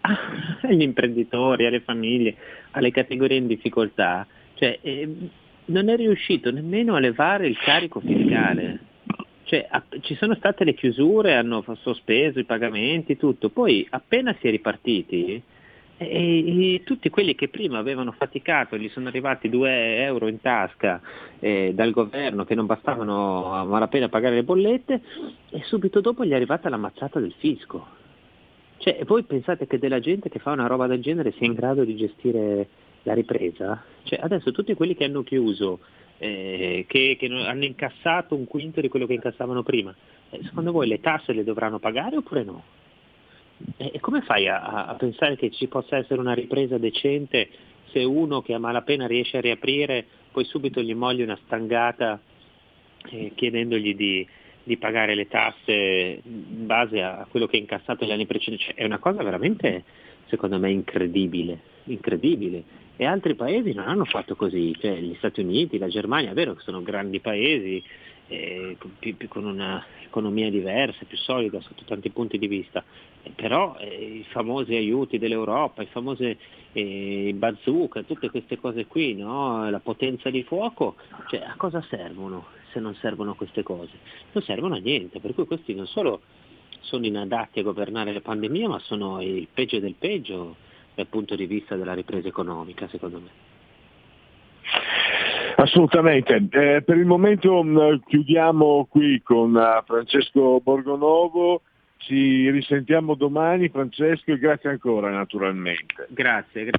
agli imprenditori, alle famiglie, alle categorie in difficoltà, cioè, eh, non è riuscito nemmeno a levare il carico fiscale. Cioè, ci sono state le chiusure, hanno sospeso i pagamenti, tutto, poi appena si è ripartiti, e, e tutti quelli che prima avevano faticato, gli sono arrivati 2 euro in tasca eh, dal governo che non bastavano a malapena pagare le bollette, e subito dopo gli è arrivata la mazzata del fisco. Cioè, voi pensate che della gente che fa una roba del genere sia in grado di gestire la ripresa? Cioè, adesso tutti quelli che hanno chiuso eh, che, che, hanno incassato un quinto di quello che incassavano prima. Eh, secondo voi le tasse le dovranno pagare oppure no? E come fai a, a, pensare che ci possa essere una ripresa decente se uno che a malapena riesce a riaprire poi subito gli moglie una stangata eh, chiedendogli di, di, pagare le tasse in base a quello che ha incassato negli anni precedenti? Cioè, è una cosa veramente, secondo me, incredibile, incredibile. E altri paesi non hanno fatto così, cioè gli Stati Uniti, la Germania, è vero che sono grandi paesi, eh, con un'economia diversa, più solida sotto tanti punti di vista, eh, però eh, i famosi aiuti dell'Europa, i famosi eh, bazooka, tutte queste cose qui, no? la potenza di fuoco, cioè, a cosa servono se non servono queste cose? Non servono a niente, per cui questi non solo sono inadatti a governare la pandemia, ma sono il peggio del peggio dal punto di vista della ripresa economica, secondo me. Assolutamente. Eh, per il momento mh, mm, chiudiamo qui con uh, Francesco Borgonovo. Ci risentiamo domani, Francesco, e grazie ancora naturalmente. Grazie. Gra-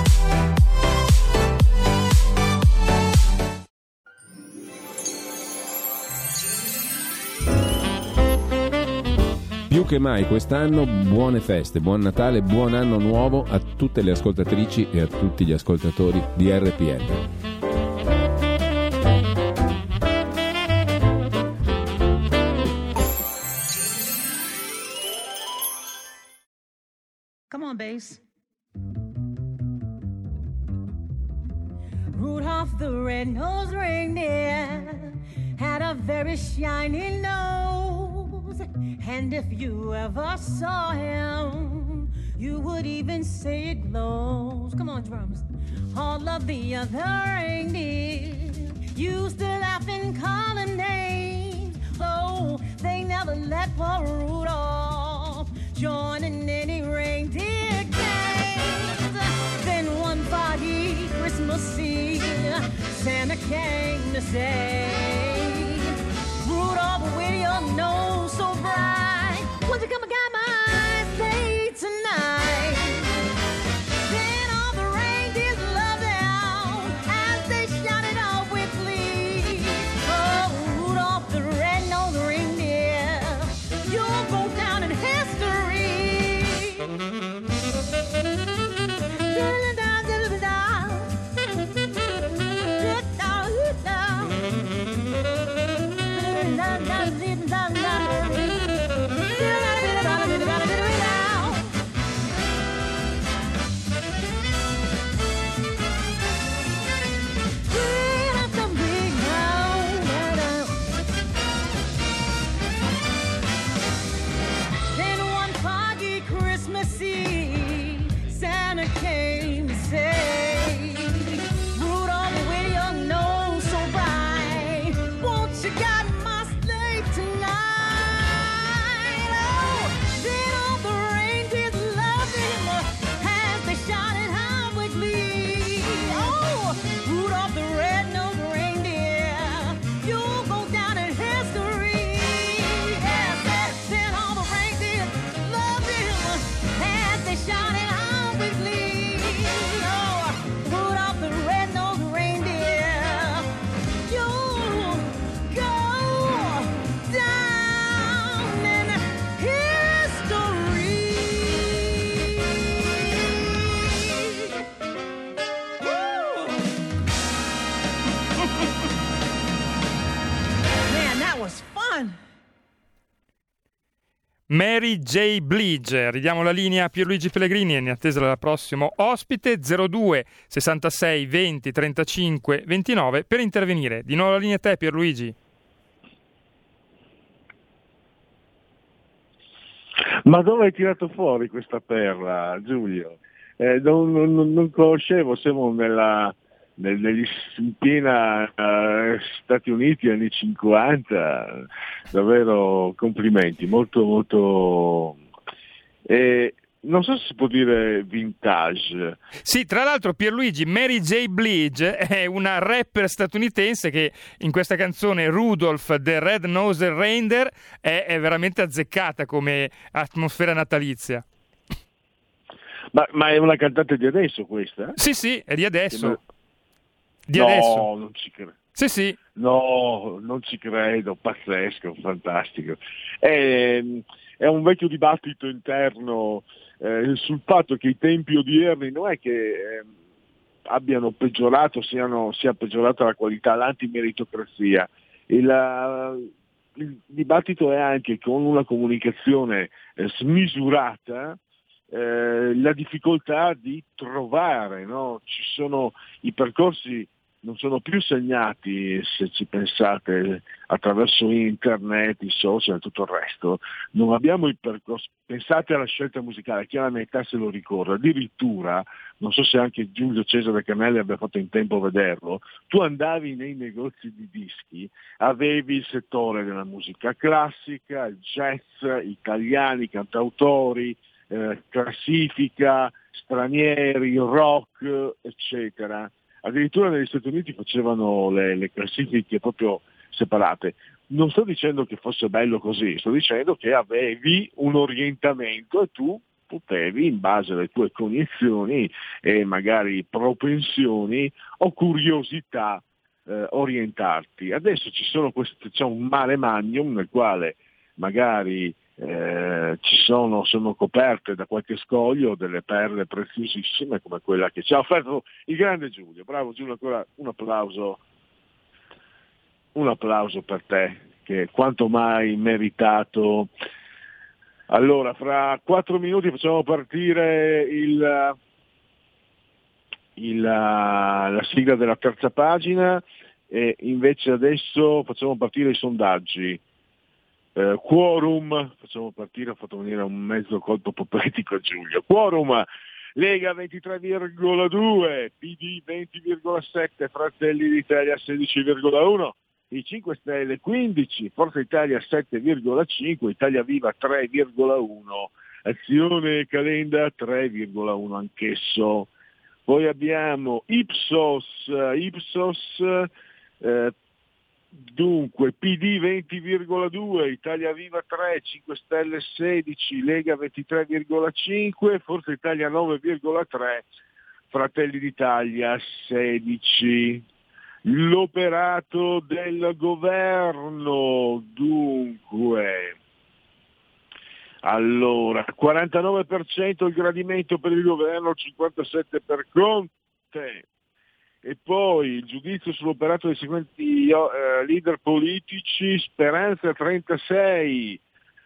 Più che mai quest'anno buone feste, buon Natale, buon anno nuovo a tutte le ascoltatrici e a tutti gli ascoltatori di RPL. Come on, bass. Rudolph the red-nosed reindeer had a very shiny nose. And if you ever saw him, you would even say it glows. Come on, drums. All of the other reindeer used to laugh and call him names. Though they never let poor Rudolph join in any reindeer games. Then one foggy Christmas Eve, Santa came to say. Rudolph, with your nose so bright, won't you come and guide my sleigh tonight? Mary J. Blige, ridiamo la linea a Pierluigi Pellegrini in attesa del prossimo ospite 02 66 20 35 29 per intervenire. Di nuovo la linea a te Pierluigi. Ma dove hai tirato fuori questa perla, Giulio? Eh, non, non- non conoscevo, siamo nella, nel- negli, in piena eh, Stati Uniti anni 50, davvero complimenti, molto molto... eh, non so se si può dire vintage. Sì, tra l'altro Pierluigi, Mary J. Blige è una rapper statunitense che in questa canzone Rudolph the Red Nosed Reindeer è, è veramente azzeccata come atmosfera natalizia. Ma, ma è una cantante di adesso questa? Sì, sì, è di adesso. Di no, adesso. non ci credo. Sì, sì. No, non ci credo, pazzesco, fantastico. È, è un vecchio dibattito interno eh, sul fatto che i tempi odierni non è che eh, abbiano peggiorato, siano, sia peggiorata la qualità, l'antimeritocrazia. Il, il dibattito è anche con una comunicazione eh, smisurata eh, la difficoltà di trovare, no? sono i percorsi non sono più segnati, se ci pensate, attraverso internet, i social e tutto il resto. Non abbiamo il percorso. Pensate alla scelta musicale, chi ha la mia età se lo ricorda. Addirittura, non so se anche Giulio Cesare Canelli abbia fatto in tempo a vederlo, tu andavi nei negozi di dischi, avevi il settore della musica classica, il jazz, italiani, cantautori, eh, classifica, stranieri, rock, eccetera addirittura negli Stati Uniti facevano le, le classifiche proprio separate. Non sto dicendo che fosse bello così, sto dicendo che avevi un orientamento e tu potevi, in base alle tue cognizioni e magari propensioni o curiosità, eh, orientarti. Adesso ci sono questi, c'è un mare magnum nel quale magari eh, ci sono, sono coperte da qualche scoglio delle perle preziosissime come quella che ci ha offerto il grande Giulio. Bravo Giulio, ancora un applauso, un applauso per te, che è quanto mai meritato. Allora, fra quattro minuti facciamo partire il, il, la sigla della terza pagina e invece adesso facciamo partire i sondaggi. Eh, quorum, facciamo partire, ho fatto venire un mezzo colpo popetico a Giulio. Quorum, Lega 23,2, PD 20,7, Fratelli d'Italia 16,1, i 5 Stelle 15, Forza Italia 7,5, Italia Viva 3,1, Azione Calenda 3,1 anch'esso. Poi abbiamo Ipsos, Ipsos eh, dunque PD 20,2, Italia Viva 3, 5 Stelle 16, Lega 23,5, Forza Italia 9,3, Fratelli d'Italia 16. L'operato del governo, dunque, allora, 49% il gradimento per il governo, 57% per Conte. E poi il giudizio sull'operato dei seguenti eh, leader politici, Speranza 36,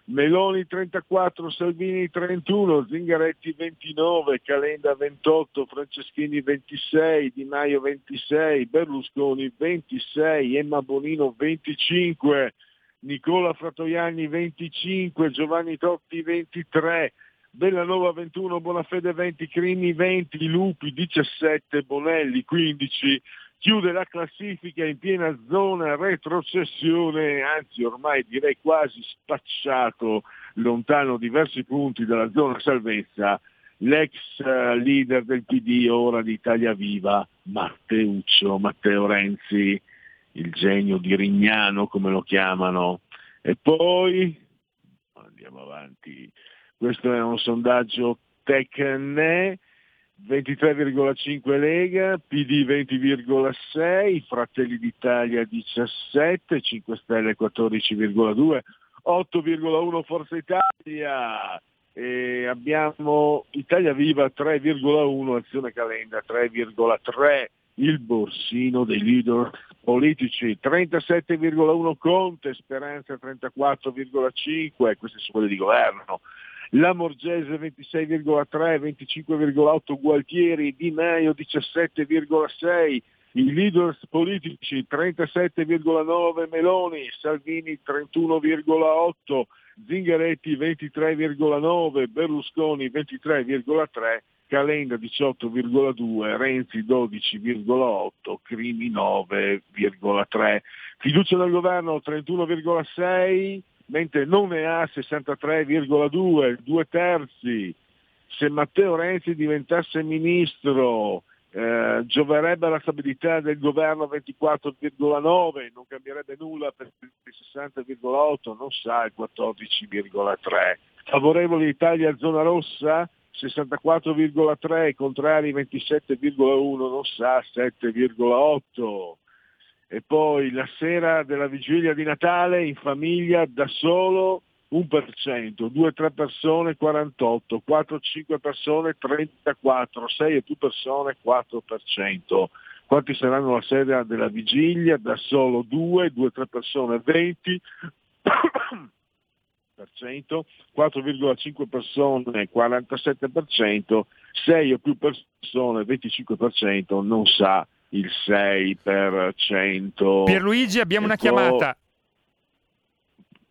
Meloni 34, Salvini 31, Zingaretti 29, Calenda 28, Franceschini 26, Di Maio 26, Berlusconi 26, Emma Bonino 25, Nicola Fratoiani 25, Giovanni Totti 23, Bellanova 21, Bonafede 20, Crimi 20, Lupi 17, Bonelli 15, chiude la classifica in piena zona retrocessione, anzi ormai direi quasi spacciato lontano diversi punti dalla zona salvezza, l'ex eh, leader del PD ora di Italia Viva, Matteuccio, Matteo Renzi, il genio di Rignano come lo chiamano. E poi, andiamo avanti, questo è un sondaggio Tecne, 23,5 Lega, PD 20,6, Fratelli d'Italia 17, 5 Stelle 14,2, 8,1 Forza Italia, e abbiamo Italia Viva 3,1, Azione Calenda 3,3, il borsino dei leader politici 37,1 Conte, Speranza 34,5, queste sono quelle di governo, la Morgese 26,3, 25,8 Gualtieri, Di Maio 17,6, i leaders politici 37,9 Meloni, Salvini 31,8, Zingaretti 23,9, Berlusconi 23,3, Calenda 18,2, Renzi 12,8, Crimi 9,3. Fiducia del governo 31,6, mentre non ne ha 63,2, due terzi. Se Matteo Renzi diventasse ministro eh, gioverebbe alla stabilità del governo 24,9, non cambierebbe nulla per il 60,8, non sa il 14,3. Favorevoli Italia zona rossa 64,3, contrari 27,1, non sa 7,8 e poi la sera della vigilia di Natale in famiglia da solo 1%, 2-3 persone 48, 4-5 persone 34, 6 e più persone 4%. Quanti saranno la sera della vigilia? Da solo 2, 2-3 persone 20, 4,5 persone 47%, 6 o più persone 25% non sa il 6%. Pierluigi abbiamo una Ecco, chiamata.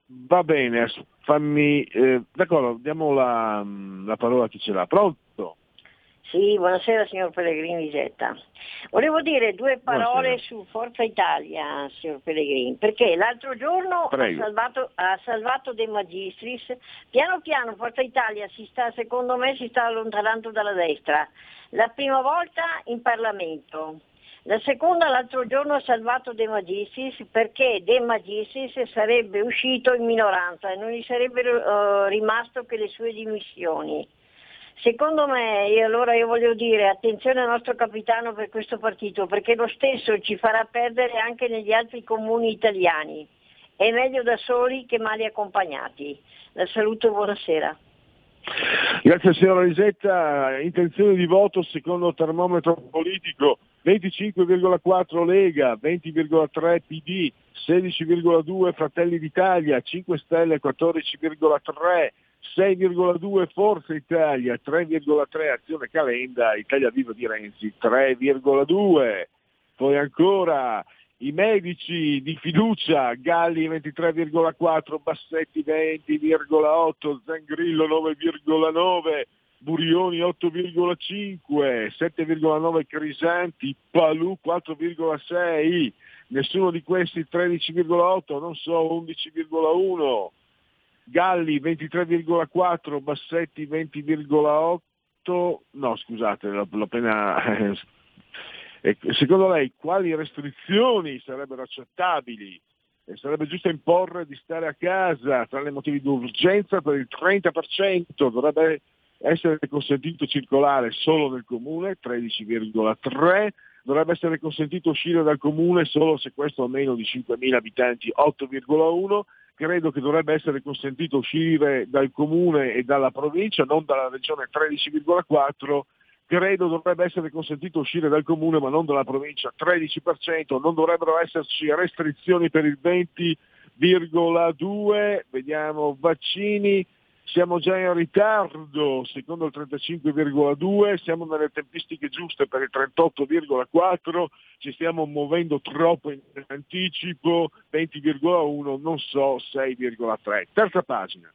Va bene, fammi... eh, d'accordo, diamo la, la parola a chi ce l'ha. Pronto? Sì, buonasera signor Pellegrini Getta. Volevo dire due parole Buonasera. su Forza Italia, signor Pellegrini, perché l'altro giorno ha salvato, ha salvato De Magistris, piano piano Forza Italia si sta, secondo me si sta allontanando dalla destra. La prima volta in Parlamento, la seconda l'altro giorno ha salvato De Magistris perché De Magistris sarebbe uscito in minoranza e non gli sarebbero eh, rimasto che le sue dimissioni. Secondo me, e allora io voglio dire, attenzione al nostro capitano per questo partito, perché lo stesso ci farà perdere anche negli altri comuni italiani. È meglio da soli che male accompagnati. La saluto, buonasera. Grazie signora Lisetta, intenzione di voto secondo termometro politico 25,4 Lega, 20,3 PD, 16,2 Fratelli d'Italia, 5 Stelle 14,3, 6,2 Forza Italia, 3,3 Azione Calenda, Italia Viva di Renzi 3,2. Poi ancora i medici di fiducia, Galli 23,4, Bassetti 20,8, Zangrillo 9,9, Burioni 8,5, 7,9 Crisanti, Palù 4,6, nessuno di questi 13,8, non so 11,1, Galli 23,4, Bassetti 20,8, fatto, no scusate, l'ho, appena... eh, secondo lei quali restrizioni sarebbero accettabili? E sarebbe giusto imporre di stare a casa tra i motivi di urgenza per il 30%, dovrebbe essere consentito circolare solo nel comune, 13,3%, dovrebbe essere consentito uscire dal comune solo se questo ha meno di 5.000 abitanti, 8,1%, credo che dovrebbe essere consentito uscire dal comune e dalla provincia, non dalla regione 13,4%, credo dovrebbe essere consentito uscire dal comune ma non dalla provincia 13%, non dovrebbero esserci restrizioni per il 20,2%, vediamo vaccini, siamo già in ritardo secondo il 35,2, siamo nelle tempistiche giuste per il 38,4, ci stiamo muovendo troppo in anticipo, 20,1, non so, 6,3. Terza pagina.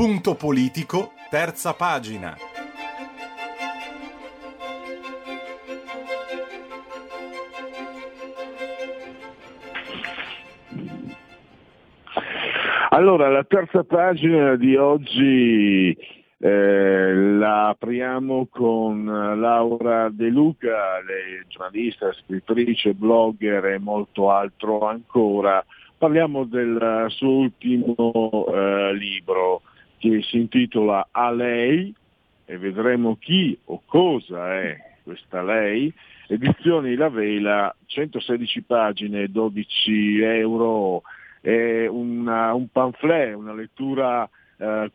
Punto politico, terza pagina. Allora, la terza pagina di oggi eh, la apriamo con Laura De Luca, lei giornalista, scrittrice, blogger e molto altro ancora. Parliamo del suo ultimo eh, libro che si intitola A lei e vedremo chi o cosa è questa lei. Edizioni La Vela, 116 pagine, 12 euro, è una, un pamphlet, una lettura eh,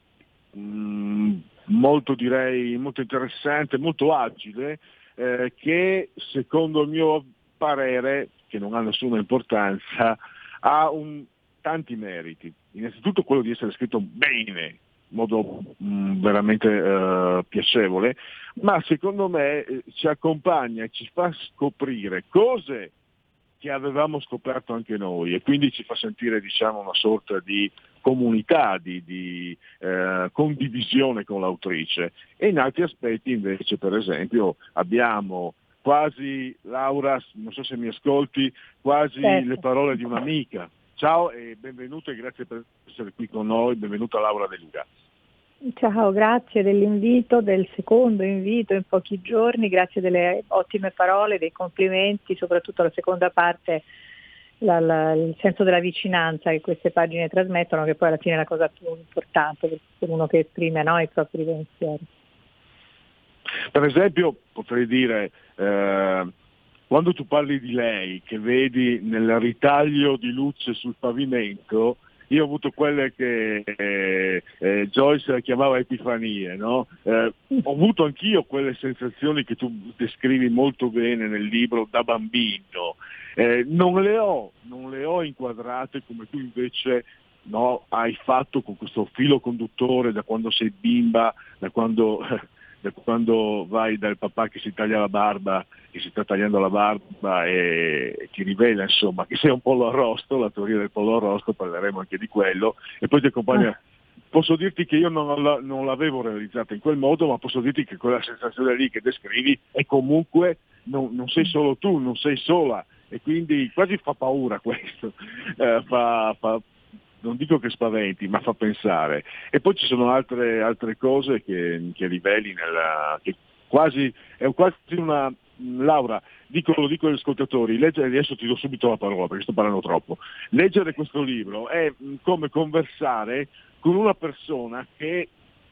mh, molto direi molto interessante, molto agile, eh, che secondo il mio parere, che non ha nessuna importanza, ha un, tanti meriti. Innanzitutto quello di essere scritto bene, modo mh, veramente uh, piacevole, ma secondo me eh, ci accompagna e ci fa scoprire cose che avevamo scoperto anche noi e quindi ci fa sentire diciamo, una sorta di comunità, di, di eh, condivisione con l'autrice e in altri aspetti invece per esempio abbiamo quasi, Laura, non so se mi ascolti, quasi Certo. le parole di un'amica. Ciao e benvenuto e grazie per essere qui con noi, benvenuta Laura De Luca. Ciao, grazie dell'invito, del secondo invito in pochi giorni, grazie delle ottime parole, dei complimenti, soprattutto la seconda parte, la- la- il senso della vicinanza che queste pagine trasmettono, che poi alla fine è la cosa più importante per, per uno che esprime no, i propri pensieri. Per esempio potrei dire, eh, quando tu parli di lei, che vedi nel ritaglio di luce sul pavimento, io ho avuto quelle che eh, eh, Joyce chiamava epifanie, no? Eh, ho avuto anch'io quelle sensazioni che tu descrivi molto bene nel libro da bambino. Eh, non, le ho, non le ho inquadrate come tu invece no, hai fatto con questo filo conduttore da quando sei bimba, da quando, da quando vai dal papà che si taglia la barba, che si sta tagliando la barba e, ti rivela insomma che sei un pollo arrosto, la teoria del pollo arrosto, parleremo anche di quello, e poi ti accompagna. Posso dirti che io non, la- non l'avevo realizzata in quel modo, ma posso dirti che quella sensazione lì che descrivi è comunque, non, non sei solo tu, non sei sola, e quindi quasi fa paura questo, Eh, fa- fa- non dico che spaventi, ma fa pensare. E poi ci sono altre, altre cose che, che riveli nella, che quasi, è quasi una, Laura, dico, lo dico agli ascoltatori, leggere, adesso ti do subito la parola perché sto parlando troppo, leggere questo libro è mh, come conversare con una persona che,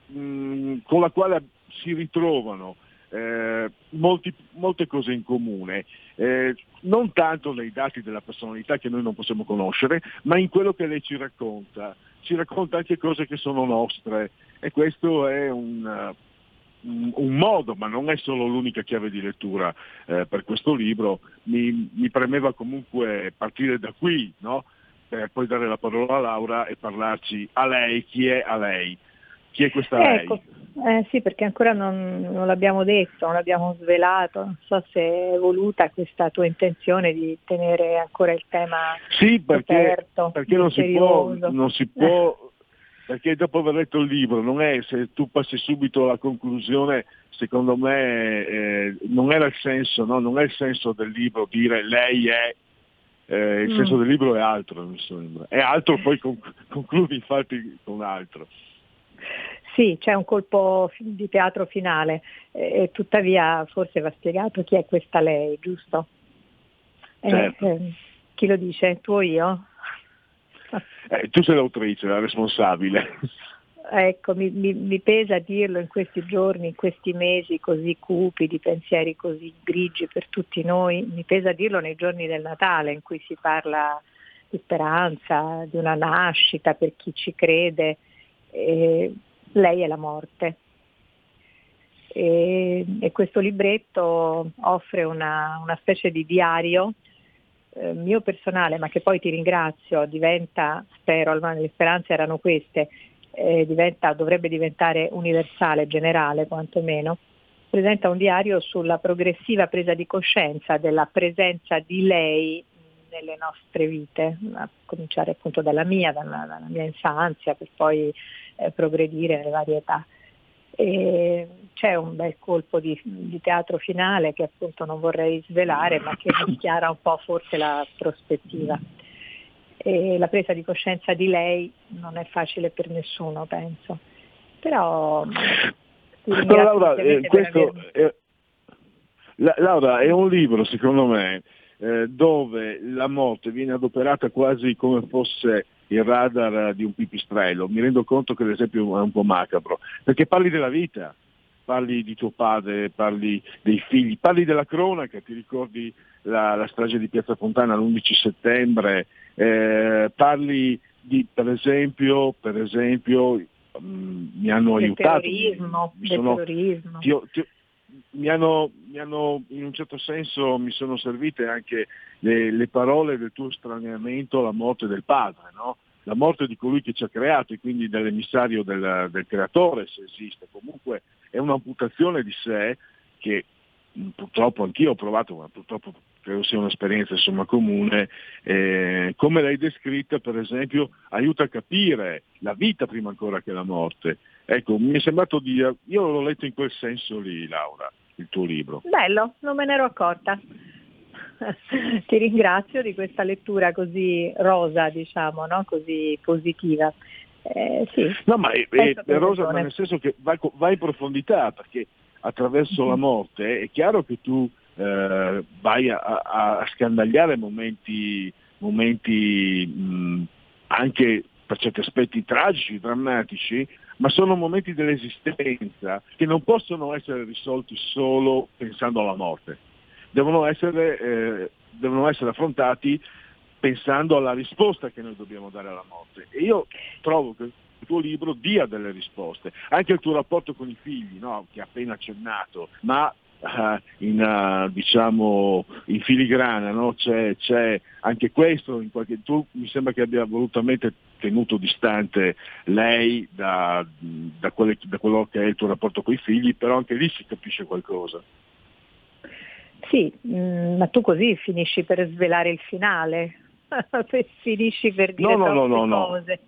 mh, con la quale si ritrovano eh, molti- molte cose in comune, eh, non tanto nei dati della personalità che noi non possiamo conoscere, ma in quello che lei ci racconta. Ci racconta anche cose che sono nostre e questo è un, un modo, ma non è solo l'unica chiave di lettura eh, per questo libro. Mi, mi premeva comunque partire da qui, no? per poi dare la parola a Laura e parlarci a lei, chi è a lei, chi è questa lei. Ecco, eh, sì, perché ancora non, non l'abbiamo detto, non l'abbiamo svelato, non so se è voluta questa tua intenzione di tenere ancora il tema Sì, perché, aperto, perché non, si può, non si può, perché dopo aver letto il libro, non è se tu passi subito alla conclusione, secondo me eh, non era il senso, no? non è il senso del libro dire lei è, eh, il Mm. senso del libro è altro, mi sembra. È altro, poi conc- concludi infatti con altro. Sì, c'è un colpo di teatro finale, eh, tuttavia forse va spiegato chi è questa lei, giusto? Eh, Certo. eh, chi lo dice? Tu o io? Eh, tu sei l'autrice, la responsabile. Ecco, mi, mi- mi pesa dirlo in questi giorni, in questi mesi così cupi, di pensieri così grigi per tutti noi, mi pesa dirlo nei giorni del Natale in cui si parla di speranza, di una nascita per chi ci crede. E lei è la morte. E, e questo libretto offre una, una specie di diario eh, mio personale, ma che poi ti ringrazio, diventa, spero, almeno le speranze erano queste, eh, diventa, dovrebbe diventare universale, generale quantomeno, presenta un diario sulla progressiva presa di coscienza della presenza di lei nelle nostre vite, a cominciare appunto dalla mia, dalla, dalla mia infanzia, per poi eh, progredire nelle varie età. E c'è un bel colpo di, di teatro finale che appunto non vorrei svelare, ma che chiara un po' forse la prospettiva. E la presa di coscienza di lei non è facile per nessuno, penso. Però Laura, eh, questo La- Laura, è un libro, secondo me, eh, dove la morte viene adoperata quasi come fosse il radar di un pipistrello. Mi rendo conto che l'esempio è un po' macabro, perché parli della vita, parli di tuo padre, parli dei figli, parli della cronaca, ti ricordi la, la strage di Piazza Fontana l'11 settembre, eh, parli di, per esempio, per esempio mm, mi hanno del aiutato, terrorismo, mi del sono- terrorismo. ti ho- ti ho- mi hanno, mi hanno, in un certo senso mi sono servite anche le, le parole del tuo straniamento alla morte del padre, no? la morte di colui che ci ha creato e quindi dell'emissario del, del creatore se esiste. Comunque è un'amputazione di sé che purtroppo anch'io ho provato, ma purtroppo credo sia un'esperienza insomma, comune, eh, come l'hai descritta per esempio aiuta a capire la vita prima ancora che la morte. Ecco, mi è sembrato di... Io l'ho letto in quel senso lì, Laura, il tuo libro. Bello, non me ne ero accorta. Ti ringrazio di questa lettura così rosa, diciamo, no? così positiva. Eh, sì, No, ma è, è- è rosa, ma nel senso che va, va in profondità, perché attraverso la morte è chiaro che tu eh, vai a, a- a scandagliare momenti, momenti mh, anche per certi aspetti tragici, drammatici, ma sono momenti dell'esistenza che non possono essere risolti solo pensando alla morte. Devono essere, eh, devono essere affrontati pensando alla risposta che noi dobbiamo dare alla morte. E io trovo che il tuo libro dia delle risposte, anche il tuo rapporto con i figli, no? che hai appena accennato, ma in, eh, diciamo, in filigrana no? c'è, c'è anche questo, in qualche, tu mi sembra che abbia volutamente tenuto distante lei da, da, quelle- da quello che è il tuo rapporto con i figli, però anche lì si capisce qualcosa. Sì, mm, ma tu così finisci per svelare il finale. finisci per dire No, no, no, no. cose.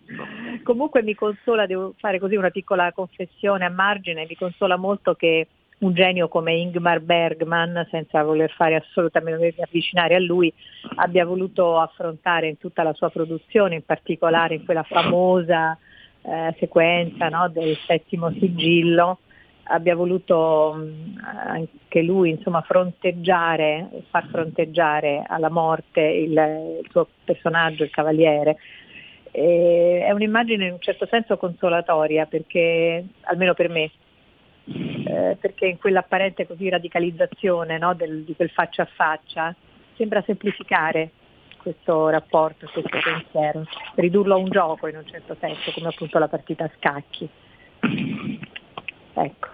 Comunque mi consola, devo fare così una piccola confessione a margine, mi consola molto che un genio come Ingmar Bergman, senza voler fare assolutamente avvicinare a lui, abbia voluto affrontare in tutta la sua produzione, in particolare in quella famosa eh, sequenza no, del settimo sigillo, abbia voluto mh, anche lui insomma, fronteggiare, far fronteggiare alla morte il, il suo personaggio, il cavaliere. È un'immagine in un certo senso consolatoria perché, almeno per me, eh, perché in quell'apparente così radicalizzazione no, del- di quel faccia a faccia sembra semplificare questo rapporto, questo pensiero, ridurlo a un gioco in un certo senso, come appunto la partita a scacchi. Ecco.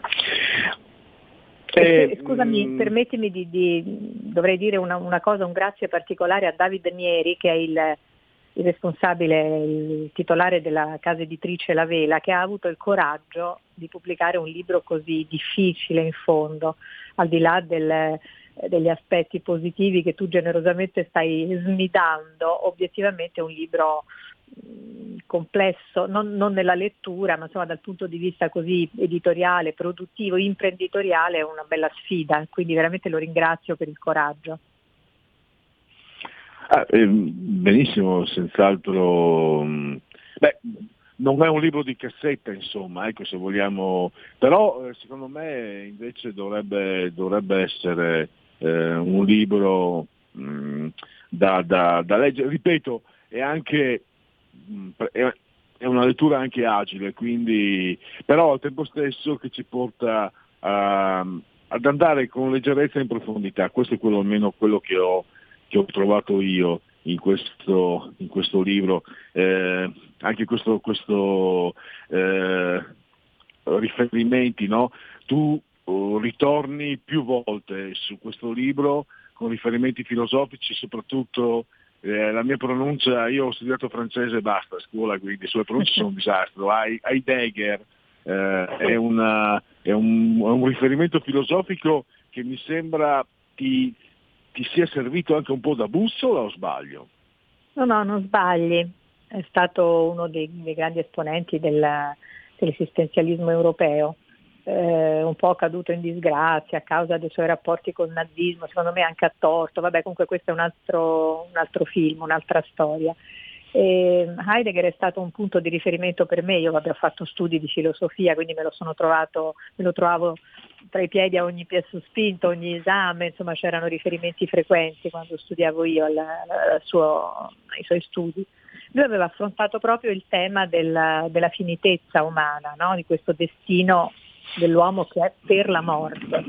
Eh, scusami, mm, permettimi di, di- dovrei dire una, una cosa, un grazie particolare a David Mieri che è il, il responsabile, il titolare della casa editrice La Vela, che ha avuto il coraggio di pubblicare un libro così difficile in fondo, al di là del- degli aspetti positivi che tu generosamente stai smidando, obiettivamente è un libro mh, complesso, non, non nella lettura, ma insomma dal punto di vista così editoriale, produttivo, imprenditoriale è una bella sfida, quindi veramente lo ringrazio per il coraggio. Ah, ehm, benissimo, senz'altro. mm, Beh, non è un libro di cassetta, insomma, ecco se vogliamo. Però eh, secondo me invece dovrebbe, dovrebbe essere eh, un libro mm, da, da- da leggere. Ripeto, è anche mm, è, è una lettura anche agile, quindi però al tempo stesso che ci porta a- ad andare con leggerezza in profondità. Questo è quello almeno quello che ho che ho trovato io in questo, in questo libro, eh, anche questo, questo eh, riferimenti, no? tu oh, ritorni più volte su questo libro con riferimenti filosofici, soprattutto eh, la mia pronuncia, io ho studiato francese e basta a scuola, quindi sulle pronunce sono un disastro, Hai- Heidegger eh, è, una- è un, è un riferimento filosofico che mi sembra ti, ti sia servito anche un po' da bussola o sbaglio? No, no, non sbagli, è stato uno dei, dei grandi esponenti del- dell'esistenzialismo europeo, eh, un po' caduto in disgrazia a causa dei suoi rapporti col nazismo, secondo me anche a torto, vabbè comunque questo è un altro, un altro film, un'altra storia. E Heidegger è stato un punto di riferimento per me, io vabbè, ho fatto studi di filosofia, quindi me lo sono trovato, me lo trovavo tra i piedi a ogni piede spinto, ogni esame, insomma c'erano riferimenti frequenti quando studiavo io al- al suo- ai suoi studi. Lui aveva affrontato proprio il tema della, della finitezza umana, no? di questo destino dell'uomo che è per la morte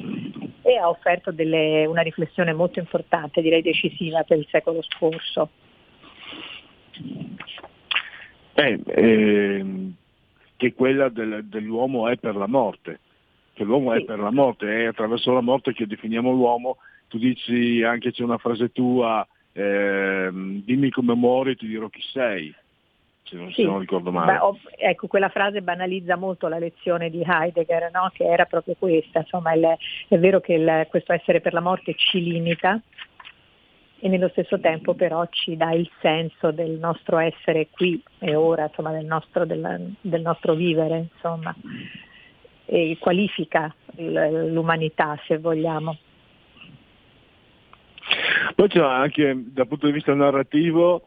e ha offerto delle- una riflessione molto importante, direi decisiva per il secolo scorso. Eh, ehm, che quella del- dell'uomo è per la morte, che l'uomo è per la morte, è attraverso la morte che definiamo l'uomo, tu dici anche c'è una frase tua, ehm, dimmi come muori e ti dirò chi sei, se non, se Sì. non ricordo male. Beh, ho- ecco, quella frase banalizza molto la lezione di Heidegger, no? che era proprio questa, insomma il- è vero che il- questo essere per la morte ci limita e nello stesso tempo però ci dà il senso del nostro essere qui e ora, insomma, del nostro, del- del nostro vivere, insomma, e qualifica l'umanità se vogliamo. Poi c'è anche dal punto di vista narrativo,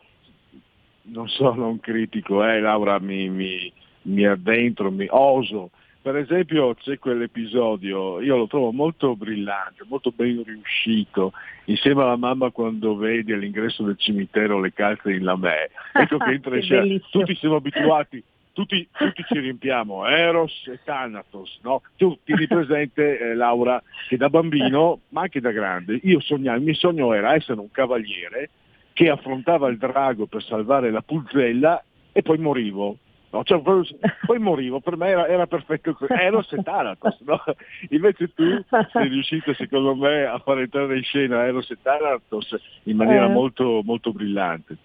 non sono un critico, eh, Laura, mi, mi, mi addentro, mi oso. Per esempio c'è quell'episodio, io lo trovo molto brillante, molto ben riuscito, insieme alla mamma quando vedi all'ingresso del cimitero le calze in lamè. Ecco che entra scena. bellissimo. Tutti siamo abituati, tutti, tutti ci riempiamo, Eros e Thanatos, no? Tu tieni presente, eh, Laura, che da bambino, ma anche da grande, io sognavo, il mio sogno era essere un cavaliere che affrontava il drago per salvare la puzzella e poi morivo. No, cioè, poi morivo, per me era, era perfetto, Eros e Thanatos, no? invece tu sei riuscito secondo me a far entrare in scena Eros e Thanatos in maniera Eh. molto, molto brillante.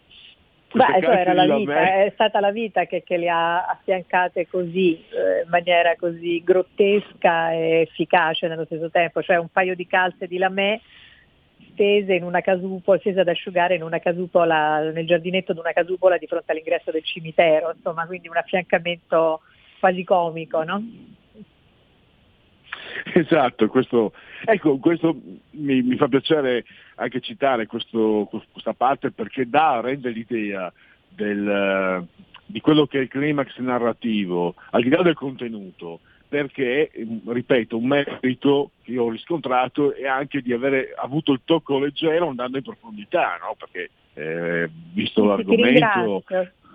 Beh, era la vita, è stata la vita che, che le ha affiancate così, eh, in maniera così grottesca e efficace nello stesso tempo, cioè un paio di calze di lamè stese in una casupola, stese ad asciugare in una casupola, nel giardinetto di una casupola di fronte all'ingresso del cimitero, insomma, quindi un affiancamento quasi comico, no? Esatto, questo, ecco, questo mi, mi fa piacere anche citare questo- questa parte perché dà, rende l'idea del, di quello che è il climax narrativo, al di là del contenuto, perché, ripeto, un merito che io ho riscontrato è anche di avere avuto il tocco leggero andando in profondità, no? perché eh, visto l'argomento... ringrazio,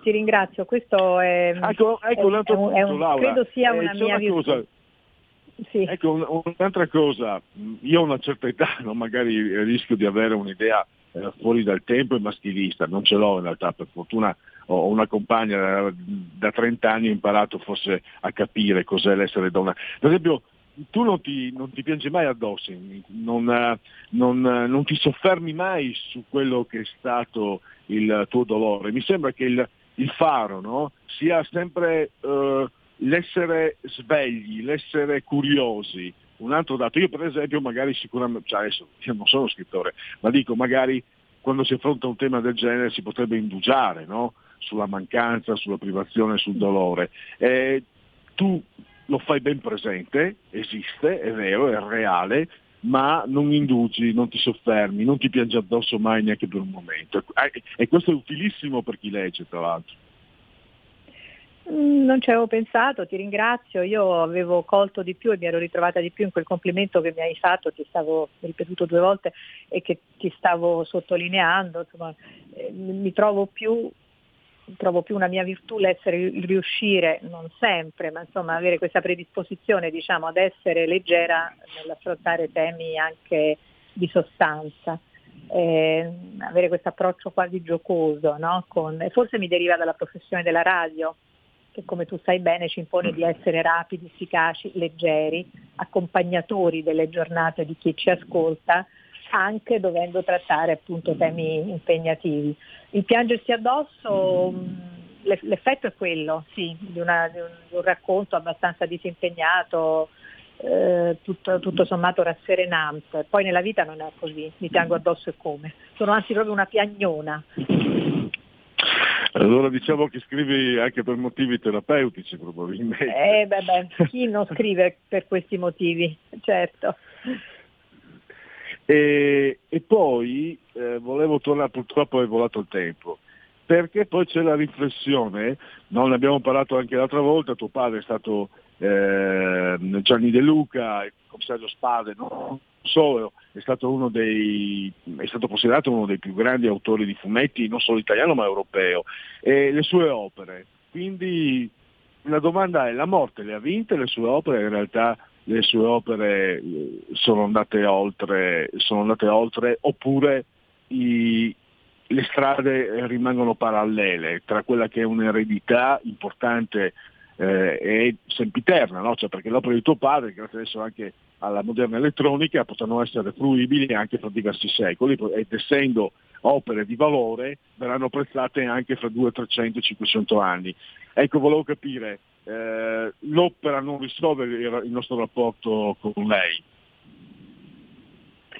ti ringrazio, questo è, Ecco, ecco è- un altro è un- è un- punto, credo sia Eh, una c'è mia una virtù. cosa, Ecco, un- un'altra cosa, io ho una certa età, no? magari rischio di avere un'idea eh, fuori dal tempo e maschilista, non ce l'ho in realtà, per fortuna ho una compagna eh, da 30 anni ho imparato forse a capire cos'è l'essere donna. Per esempio, tu non ti, non ti piangi mai addosso, non, eh, non, eh, non ti soffermi mai su quello che è stato il tuo dolore. Mi sembra che il, il faro no? sia sempre eh, l'essere svegli, l'essere curiosi. Un altro dato, io per esempio magari sicuramente, cioè adesso io non sono scrittore, ma dico magari quando si affronta un tema del genere si potrebbe indugiare no? sulla mancanza, sulla privazione, sul dolore. Eh, tu lo fai ben presente, esiste, è vero, è reale, ma non indugi, non ti soffermi, non ti piangi addosso mai neanche per un momento. E questo è utilissimo per chi legge, tra l'altro. Mm, Non ci avevo pensato, ti ringrazio. Io avevo colto di più e mi ero ritrovata di più in quel complimento che mi hai fatto, ti stavo ripetuto due volte e che ti stavo sottolineando. Insomma, eh, mi trovo più, trovo più una mia virtù l'essere il riuscire, non sempre, ma insomma avere questa predisposizione diciamo, ad essere leggera nell'affrontare temi anche di sostanza. Eh, avere questo approccio quasi giocoso, no? Con- forse mi deriva dalla professione della radio, che come tu sai bene ci impone di essere rapidi, efficaci, leggeri, accompagnatori delle giornate di chi ci ascolta, anche dovendo trattare appunto temi impegnativi. Il piangersi addosso, l'eff- l'effetto è quello, sì, di, una- di un, di un racconto abbastanza disimpegnato, eh, tutto, tutto sommato rasserenante. Poi nella vita non è così, mi piango addosso e come. Sono anzi proprio una piagnona. Allora diciamo che scrivi anche per motivi terapeutici probabilmente. Eh, beh, beh, chi non scrive per questi motivi, certo. E, e poi eh, volevo tornare, purtroppo è volato il tempo, perché poi c'è la riflessione, no? ne abbiamo parlato anche l'altra volta, tuo padre è stato eh, Gianni De Luca, il commissario Spade, non solo, è stato, dei, è stato considerato uno dei più grandi autori di fumetti, non solo italiano ma europeo, e le sue opere. Quindi la domanda è, la morte le ha vinte le sue opere? In realtà le sue opere eh, sono andate oltre, sono andate oltre oppure i- le strade rimangono parallele tra quella che è un'eredità importante eh, e sempiterna, no? Cioè, perché l'opera di tuo padre, grazie adesso anche alla moderna elettronica, potranno essere fruibili anche fra diversi secoli ed essendo opere di valore verranno apprezzate anche fra 200, 300, 500 anni. Ecco, volevo capire, eh, l'opera non risolve il, nostro rapporto con lei?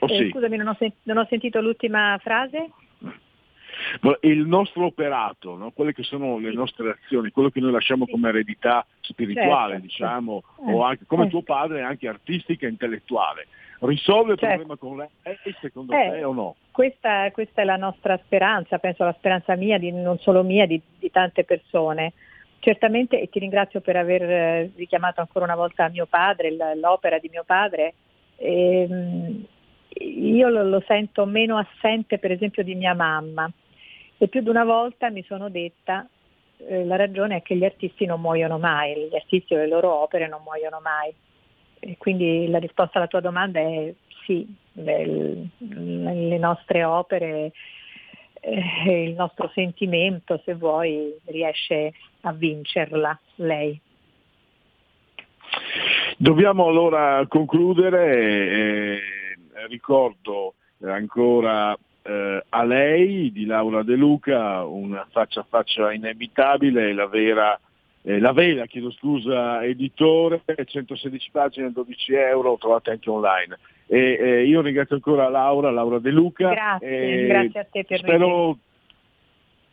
O Eh, sì? Scusami, non ho, sen- non ho sentito l'ultima frase. Il nostro operato, no? quelle che sono le nostre azioni, quello che noi lasciamo come eredità spirituale, Certo, diciamo, Eh, o anche come eh. tuo padre, anche artistica e intellettuale, risolve il Certo. problema con lei secondo Eh, te o no? Questa, questa è la nostra speranza, penso la speranza mia, di, non solo mia, di, di tante persone. Certamente, e ti ringrazio per aver eh, richiamato ancora una volta mio padre, l'opera di mio padre, ehm, io lo, lo sento meno assente per esempio di mia mamma e più di una volta mi sono detta eh, la ragione è che gli artisti non muoiono mai, gli artisti o le loro opere non muoiono mai. E quindi la risposta alla tua domanda è sì, le, le nostre opere, eh, il nostro sentimento, se vuoi, riesce a vincerla lei. Dobbiamo allora concludere, eh, ricordo ancora eh, a lei di Laura De Luca una faccia a faccia inevitabile, la vera eh, la Vela, chiedo scusa, editore, 116 pagine, 12 euro, trovate anche online. E, eh, io ringrazio ancora Laura, Laura De Luca. Grazie, grazie a te per Spero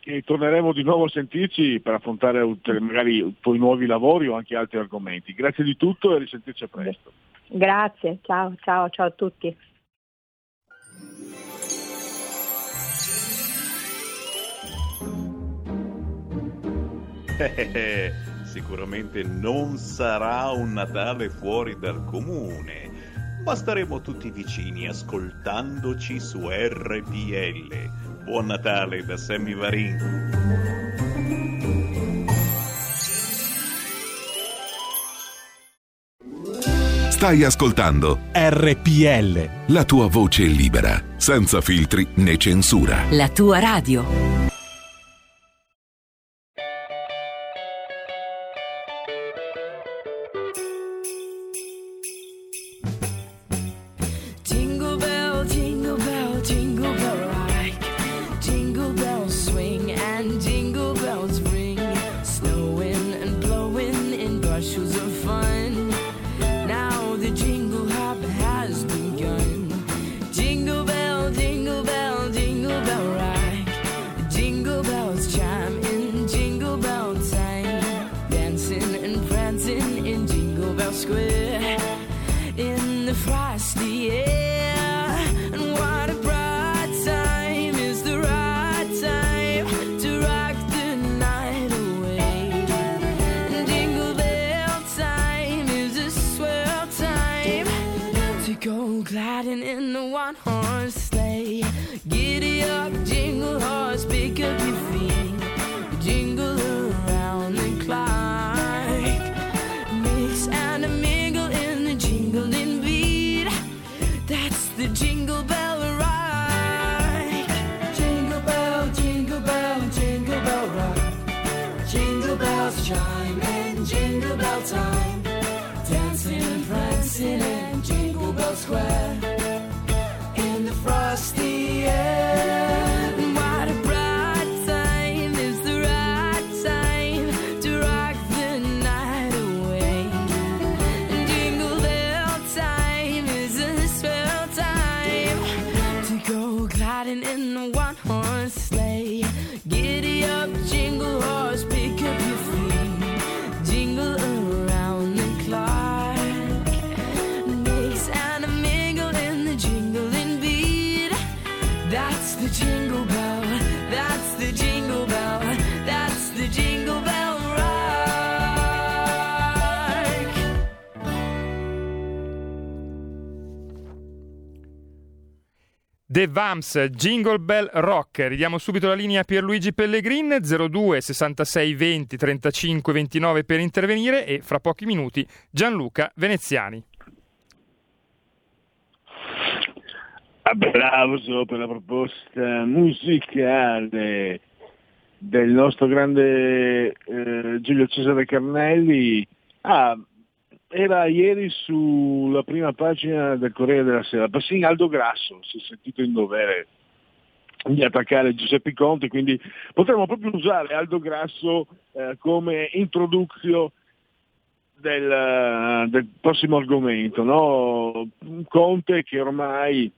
che torneremo di nuovo a sentirci per affrontare magari poi nuovi lavori o anche altri argomenti. Grazie di tutto e risentirci a presto. Grazie, ciao, ciao, ciao a tutti. Sicuramente non sarà un Natale fuori dal comune, ma staremo tutti vicini ascoltandoci su RPL. Buon Natale da Sammy Varin. Stai ascoltando RPL. la tua voce libera, senza filtri né censura. La tua radio. Bells chime in jingle bell time. Dancing and prancing in Jingle Bell Square. The Vamps Jingle Bell Rock. Ridiamo subito la linea a Pierluigi Pellegrin 02 66 20 35 29 per intervenire e fra pochi minuti Gianluca Veneziani. Applauso per la proposta musicale del nostro grande eh, Giulio Cesare Carnelli. Ah, era ieri sulla prima pagina del Corriere della Sera. Persino Aldo Grasso si è sentito in dovere di attaccare Giuseppe Conte, quindi potremmo proprio usare Aldo Grasso eh, come introduzione del, del prossimo argomento. No? Conte che ormai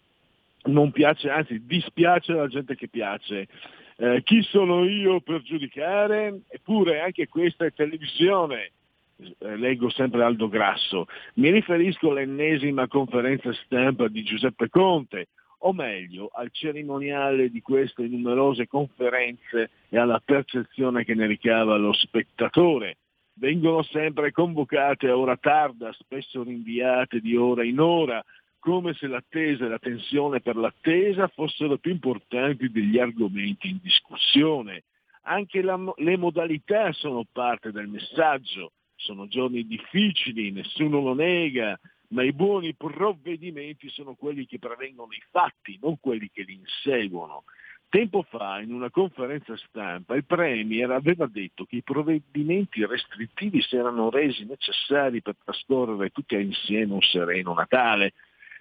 non piace, anzi dispiace alla gente che piace. Eh, chi sono io per giudicare? Eppure anche questa è televisione. Eh, leggo sempre Aldo Grasso. Mi riferisco all'ennesima conferenza stampa di Giuseppe Conte, o meglio al cerimoniale di queste numerose conferenze e alla percezione che ne ricava lo spettatore. Vengono sempre convocate a ora tarda, spesso rinviate di ora in ora, come se l'attesa e la tensione per l'attesa fossero più importanti degli argomenti in discussione. Anche la, le modalità sono parte del messaggio. Sono giorni difficili, nessuno lo nega, ma i buoni provvedimenti sono quelli che prevengono i fatti, non quelli che li inseguono. Tempo fa, in una conferenza stampa, il Premier aveva detto che i provvedimenti restrittivi si erano resi necessari per trascorrere tutti insieme un sereno Natale.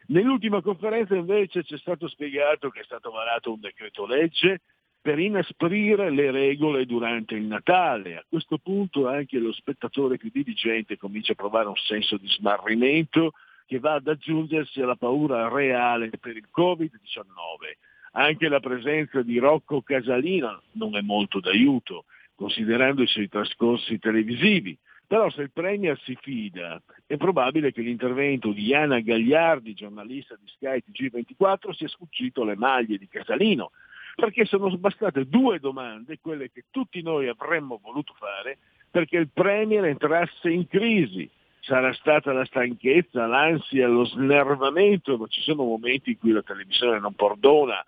Nell'ultima conferenza invece ci è stato spiegato che è stato varato un decreto legge per inasprire le regole durante il Natale. A questo punto anche lo spettatore più diligente comincia a provare un senso di smarrimento che va ad aggiungersi alla paura reale per il Covid-19. Anche la presenza di Rocco Casalino non è molto d'aiuto, considerando i suoi trascorsi televisivi. Però se il Premier si fida, è probabile che l'intervento di Iana Gagliardi, giornalista di Sky TG24, sia sfuggito alle maglie di Casalino, perché sono bastate due domande, quelle che tutti noi avremmo voluto fare, perché il Premier entrasse in crisi. Sarà stata la stanchezza, l'ansia, lo snervamento, ma ci sono momenti in cui la televisione non perdona.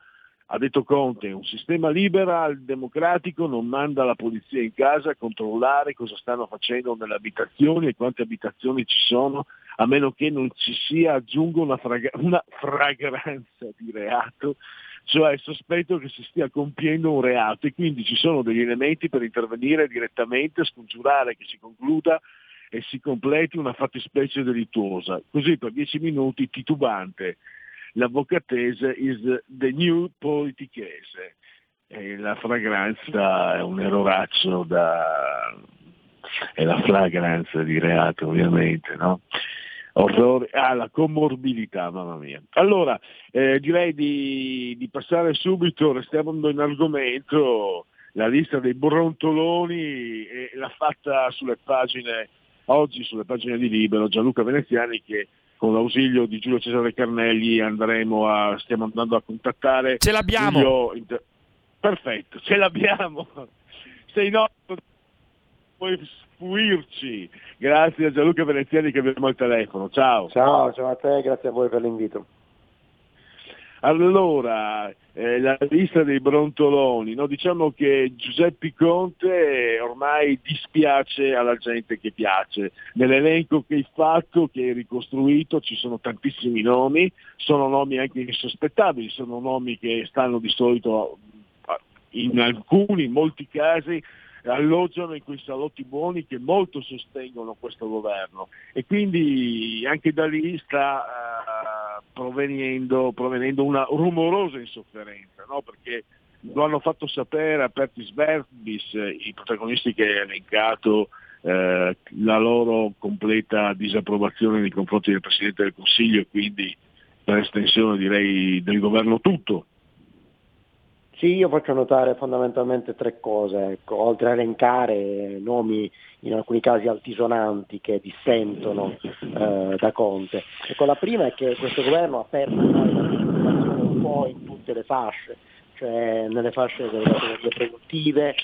Ha detto Conte, un sistema liberal democratico non manda la polizia in casa a controllare cosa stanno facendo nelle abitazioni e quante abitazioni ci sono, a meno che non ci sia, aggiungo, una, fraga- una fragranza di reato cioè sospetto che si stia compiendo un reato e quindi ci sono degli elementi per intervenire direttamente, scongiurare che si concluda e si completi una fattispecie delittuosa. Così per dieci minuti titubante, l'avvocatese is the new politichese. E la fragranza è un eroraccio da... è la fragranza di reato ovviamente, no? Orrore, ah, la comorbidità, mamma mia. Allora, eh, direi di, di, passare subito, restiamo in argomento, la lista dei brontoloni e l'ha fatta sulle pagine, oggi sulle pagine di Libero, Gianluca Veneziani che con l'ausilio di Giulio Cesare Carnelli andremo a, stiamo andando a contattare. Ce l'abbiamo! Giulio, perfetto, ce l'abbiamo! Sei no, puoi sfuirci. Grazie a Gianluca Veneziani che abbiamo al telefono. Ciao. Ciao, ciao a te, grazie a voi per l'invito. Allora, eh, la lista dei brontoloni, no? diciamo che Giuseppe Conte ormai dispiace alla gente che piace. Nell'elenco che hai fatto, che hai ricostruito, ci sono tantissimi nomi, sono nomi anche insospettabili, sono nomi che stanno di solito in alcuni, in molti casi, alloggiano in quei salotti buoni che molto sostengono questo governo e quindi anche da lì sta uh, provenendo, provenendo, una rumorosa insofferenza, no? perché lo hanno fatto sapere a Pertis Verbis, i protagonisti che hai elencato, eh, la loro completa disapprovazione nei confronti del Presidente del Consiglio e quindi per estensione direi del governo tutto. Sì, io faccio notare fondamentalmente tre cose, ecco, oltre a elencare nomi in alcuni casi altisonanti che dissentono eh, da Conte. Ecco, la prima è che questo governo ha situazione un po' in tutte le fasce, cioè nelle fasce delle categorie produttive,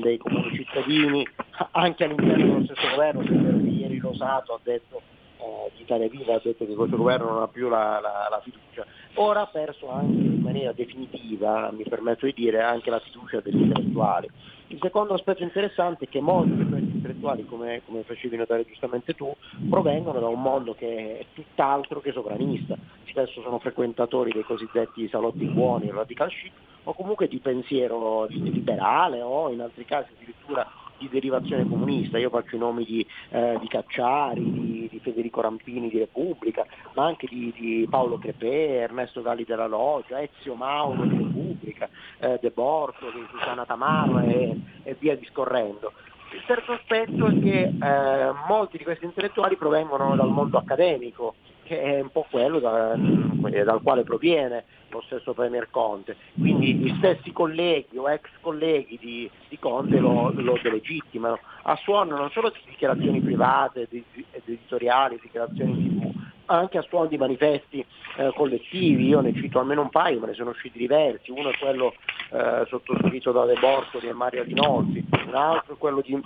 dei comuni cittadini, anche all'interno dello stesso governo, se ieri Rosato ha detto eh, Italia Viva ha detto che questo governo non ha più la, la, la, fiducia. Ora ha perso anche in maniera definitiva, mi permetto di dire, anche la fiducia degli intellettuali. Il secondo aspetto interessante è che molti di questi intellettuali, come, come facevi notare giustamente tu, provengono da un mondo che è tutt'altro che sovranista. Spesso sono frequentatori dei cosiddetti salotti buoni, radical chic, o comunque di pensiero liberale o in altri casi addirittura di derivazione comunista, io faccio i nomi di, eh, di Cacciari, di, di, Federico Rampini di Repubblica, ma anche di, di Paolo Crepè, Ernesto Galli della Loggia, Ezio Mauro di Repubblica, eh, De Borto, di Susana Tamaro e, e via discorrendo. Il terzo aspetto è che eh, molti di questi intellettuali provengono dal mondo accademico, che è un po' quello da, dal quale proviene lo stesso Premier Conte. Quindi gli stessi colleghi o ex colleghi di, di Conte lo, lo delegittimano, a suono non solo di dichiarazioni private, di, di editoriali, dichiarazioni TV, ma anche a suono di manifesti eh, collettivi, io ne cito almeno un paio, ma ne sono usciti diversi, uno è quello eh, sottoscritto da De Bortoli e Mario Rinolfi, un altro è quello di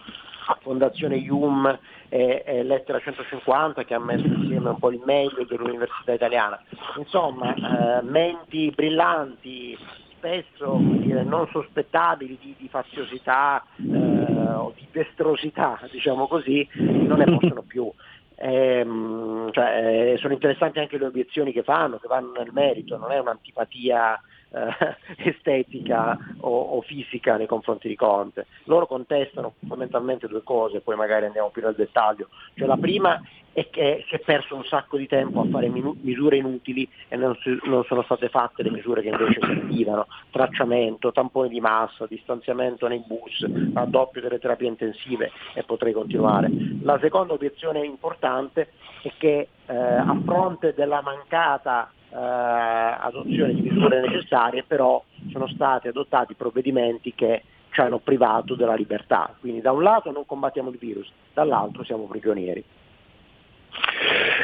Fondazione IUM e, e Lettera 150 che ha messo insieme un po' il meglio dell'università italiana. Insomma, eh, menti brillanti, spesso dire, non sospettabili di, di faziosità eh, o di destrosità, diciamo così, non ne possono più. Ehm, cioè, eh, sono interessanti anche le obiezioni che fanno, che vanno nel merito, non è un'antipatia eh, estetica o, o fisica nei confronti di Conte. Loro contestano fondamentalmente due cose, poi magari andiamo più nel dettaglio. Cioè, la prima è che si è perso un sacco di tempo a fare minu- misure inutili e non, si- non sono state fatte le misure che invece servivano, tracciamento, tamponi di massa, distanziamento nei bus, raddoppio delle terapie intensive e potrei continuare. La seconda obiezione importante è che eh, a fronte della mancata eh, adozione di misure necessarie però sono stati adottati provvedimenti che ci hanno privato della libertà. Quindi da un lato non combattiamo il virus, dall'altro siamo prigionieri.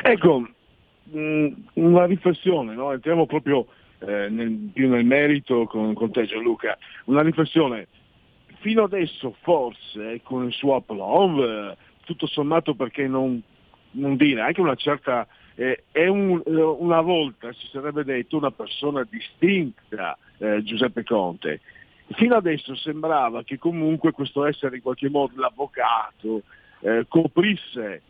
Ecco, mh, una riflessione, no? entriamo proprio eh, nel- più nel merito con, con te Gianluca, una riflessione. Fino adesso forse con il suo aplomb, eh, tutto sommato perché non, non dire, anche una certa, eh, è un- eh, una volta si sarebbe detto una persona distinta eh, Giuseppe Conte. Fino adesso sembrava che comunque questo essere in qualche modo l'avvocato eh, coprisse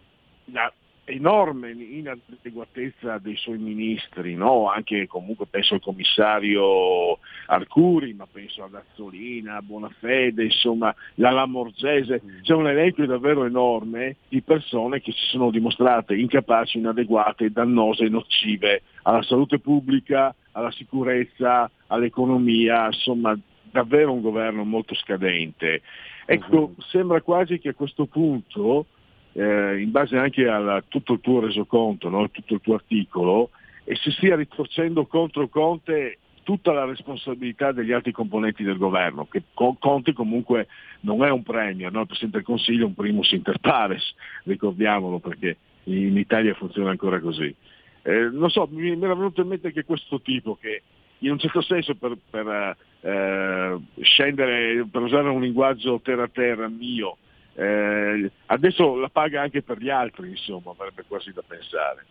la enorme inadeguatezza dei suoi ministri, no? anche comunque penso al commissario Arcuri, ma penso ad Azzolina, a Bonafede, insomma la Lamorgese, c'è un elenco davvero enorme di persone che si sono dimostrate incapaci, inadeguate, dannose e nocive alla salute pubblica, alla sicurezza, all'economia, insomma davvero un governo molto scadente. Ecco, sembra quasi che a questo punto eh, in base anche a tutto il tuo resoconto, no? tutto il tuo articolo, e si stia ritorcendo contro Conte tutta la responsabilità degli altri componenti del governo, che Co- Conte comunque non è un premio, no? il Presidente del Consiglio è un primus inter pares, ricordiamolo perché in Italia funziona ancora così. Eh, non so, mi, mi era venuto in mente che questo tipo che in un certo senso per, per, eh, scendere, per usare un linguaggio terra terra mio, eh, adesso la paga anche per gli altri, insomma, avrebbe quasi da pensare.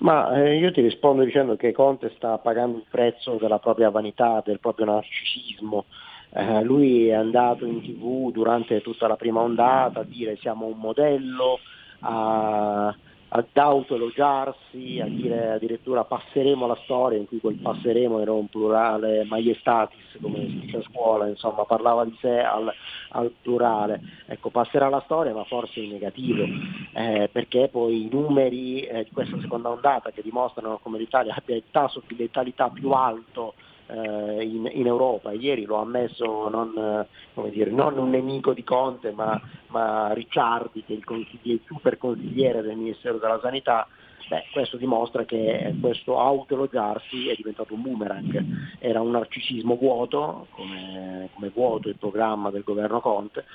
Ma eh, io ti rispondo dicendo che Conte sta pagando il prezzo della propria vanità, del proprio narcisismo. Eh, lui è andato in tv durante tutta la prima ondata a dire siamo un modello, a, ad autoelogiarsi, a dire addirittura passeremo la storia, in cui quel passeremo era un plurale maiestatis, come si dice a scuola, insomma parlava di sé al, al plurale. Ecco, passerà la storia ma forse in negativo, eh, perché poi i numeri eh, di questa seconda ondata che dimostrano come l'Italia abbia il tasso di letalità più alto in, in Europa. Ieri lo ha ammesso non, eh, dire, non un nemico di Conte, ma, ma Ricciardi, che è il, consigli- il super consigliere del Ministero della Sanità. Beh, questo dimostra che questo autoelogiarsi è diventato un boomerang, era un narcisismo vuoto, come, come vuoto il programma del governo Conte,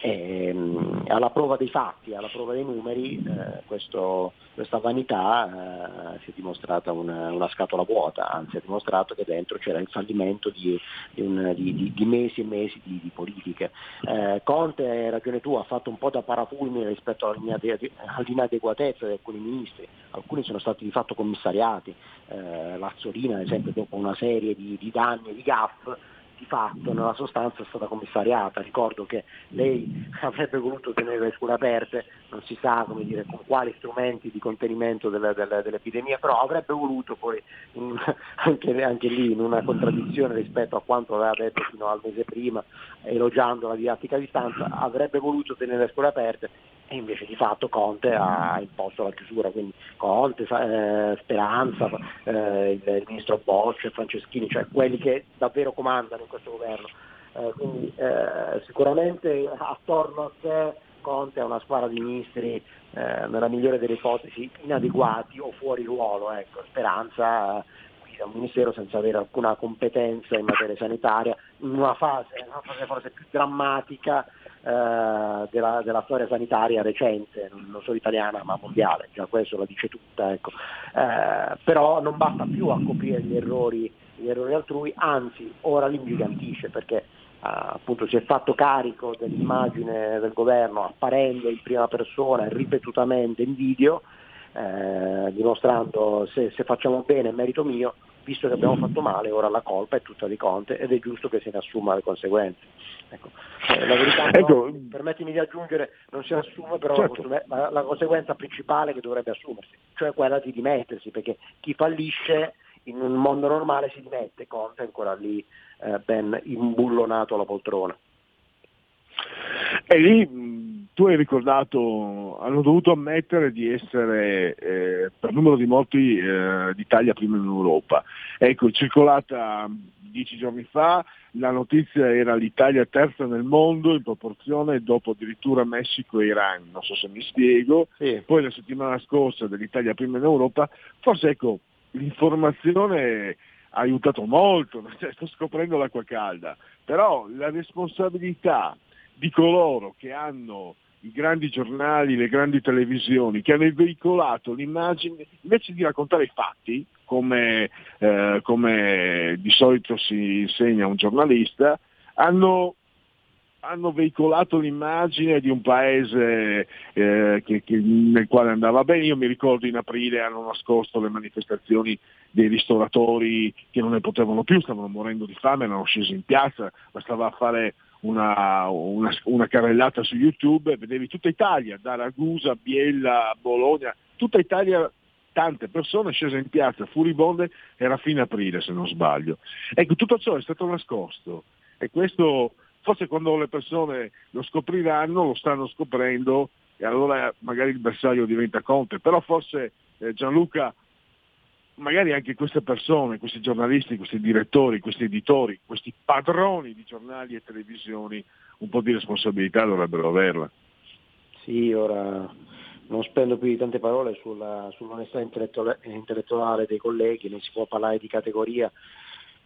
e, mm, alla prova dei fatti, alla prova dei numeri, eh, questo- questa vanità eh, si è dimostrata una, una scatola vuota, anzi ha dimostrato che dentro c'era il fallimento di, di un- di- di- mesi e mesi di, politiche. Eh, Conte, hai ragione tu, ha fatto un po' da parafulmine rispetto all'inade- all'inadeguatezza di alcuni ministri, alcuni sono stati di fatto commissariati, eh, Lazzolina ad esempio dopo una serie di, di danni e di gaff di fatto nella sostanza è stata commissariata. Ricordo che lei avrebbe voluto tenere le scuole aperte, non si sa dire, con quali strumenti di contenimento delle- delle- dell'epidemia, però avrebbe voluto poi in- anche, anche lì in una contraddizione rispetto a quanto aveva detto fino al mese prima, elogiando la didattica a distanza, avrebbe voluto tenere le scuole aperte e invece di fatto Conte ha imposto la chiusura, quindi Conte, eh, Speranza, eh, il, ministro Boccia, Franceschini, cioè quelli che davvero comandano in questo governo. Eh, quindi eh, sicuramente attorno a sé Conte ha una squadra di ministri eh, nella migliore delle ipotesi inadeguati o fuori ruolo, ecco. Speranza guida un ministero senza avere alcuna competenza in materia sanitaria, in una fase, una fase forse più drammatica eh, della, della storia sanitaria recente, non solo italiana ma mondiale, già questo la dice tutta. Ecco. Eh, però non basta più a coprire gli errori, gli errori altrui, anzi ora li ingigantisce perché eh, appunto si è fatto carico dell'immagine del governo apparendo in prima persona e ripetutamente in video, eh, dimostrando se, se facciamo bene è merito mio, visto che abbiamo fatto male ora la colpa è tutta di Conte ed è giusto che se ne assuma le conseguenze. Ecco. Eh, la verità Ecco. permettimi di aggiungere, non si assume però la Certo. la, la conseguenza principale che dovrebbe assumersi, cioè quella di dimettersi, perché chi fallisce in un mondo normale si dimette, Conte è ancora lì eh, ben imbullonato alla poltrona. E lì tu hai ricordato, hanno dovuto ammettere di essere eh, per numero di morti eh, d'Italia prima in Europa. Ecco, circolata dieci giorni fa, la notizia era l'Italia terza nel mondo in proporzione dopo addirittura Messico e Iran, non so se mi spiego, poi la settimana scorsa dell'Italia prima in Europa, forse ecco, l'informazione ha aiutato molto, cioè, sto scoprendo l'acqua calda, però la responsabilità di coloro che hanno i grandi giornali, le grandi televisioni, che hanno veicolato l'immagine, invece di raccontare i fatti, come, eh, come di solito si insegna a un giornalista, hanno, hanno veicolato l'immagine di un paese eh, che- che- nel quale andava bene. Io mi ricordo in aprile hanno nascosto le manifestazioni dei ristoratori che non ne potevano più, stavano morendo di fame, erano scesi in piazza, bastava fare una, una- una carrellata su YouTube vedevi tutta Italia, da Ragusa, Biella, Bologna, tutta Italia, tante persone scese in piazza, furibonde, era fine aprile se non sbaglio. Ecco, tutto ciò è stato nascosto e questo forse quando le persone lo scopriranno, lo stanno scoprendo e allora magari il bersaglio diventa Conte, però forse eh, Gianluca magari anche queste persone, questi giornalisti, questi direttori, questi editori, questi padroni di giornali e televisioni, un po' di responsabilità dovrebbero averla. Sì, ora non spendo più di tante parole sulla- sull'onestà intellettuale, intellettuale dei colleghi, non si può parlare di categoria,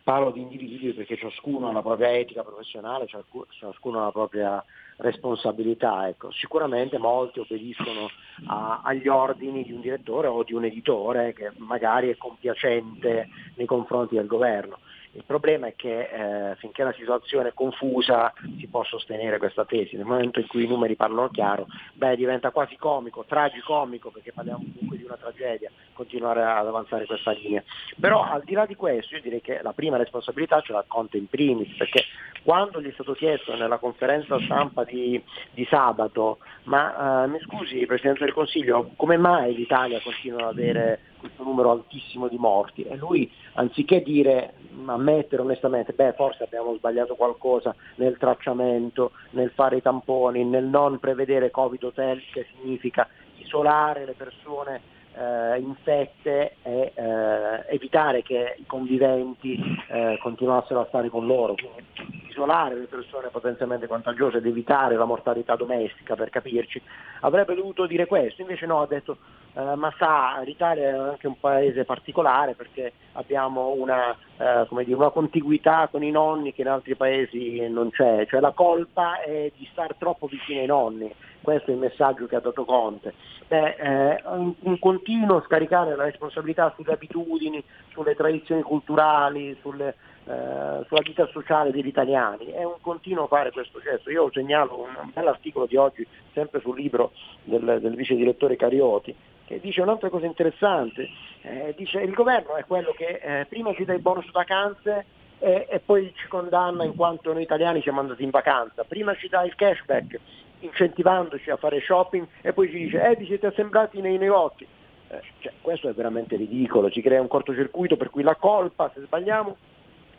parlo di individui perché ciascuno ha la propria etica professionale, ciascu- ciascuno ha la propria responsabilità. Ecco. Sicuramente molti obbediscono a- agli ordini di un direttore o di un editore che magari è compiacente nei confronti del governo. Il problema è che eh, finché la situazione è confusa si può sostenere questa tesi, nel momento in cui i numeri parlano chiaro, beh, diventa quasi comico, tragicomico, perché parliamo comunque di una tragedia, continuare ad avanzare questa linea. Però al di là di questo io direi che la prima responsabilità ce l'ha Conte in primis, perché quando gli è stato chiesto nella conferenza stampa di, di sabato, ma eh, mi scusi Presidente del Consiglio, come mai l'Italia continua ad avere questo numero altissimo di morti? E lui anziché dire, ammettere onestamente, beh forse abbiamo sbagliato qualcosa nel tracciamento, nel fare i tamponi, nel non prevedere Covid hotel, che significa isolare le persone eh, infette e eh, evitare che i conviventi eh, continuassero a stare con loro, quindi isolare le persone potenzialmente contagiose ed evitare la mortalità domestica per capirci, avrebbe dovuto dire questo, invece no, ha detto eh, ma sa, l'Italia è anche un paese particolare perché abbiamo una, eh, dire, una contiguità con i nonni che in altri paesi non c'è, cioè la colpa è di stare troppo vicino ai nonni, questo è il messaggio che ha dato Conte. Beh, eh, un, un continuo scaricare la responsabilità sulle abitudini, sulle tradizioni culturali, sulle, eh, sulla vita sociale degli italiani, è un continuo fare questo gesto. Io segnalo un bell'articolo di oggi, sempre sul libro del, del vice direttore Carioti, che dice un'altra cosa interessante, Eh, dice il governo è quello che eh, prima ci dà il bonus vacanze e, e poi ci condanna in quanto noi italiani siamo andati in vacanza, prima ci dà il cashback incentivandoci a fare shopping e poi ci dice eh vi siete assemblati nei negozi. Eh, cioè, questo è veramente ridicolo, ci crea un cortocircuito per cui la colpa, se sbagliamo,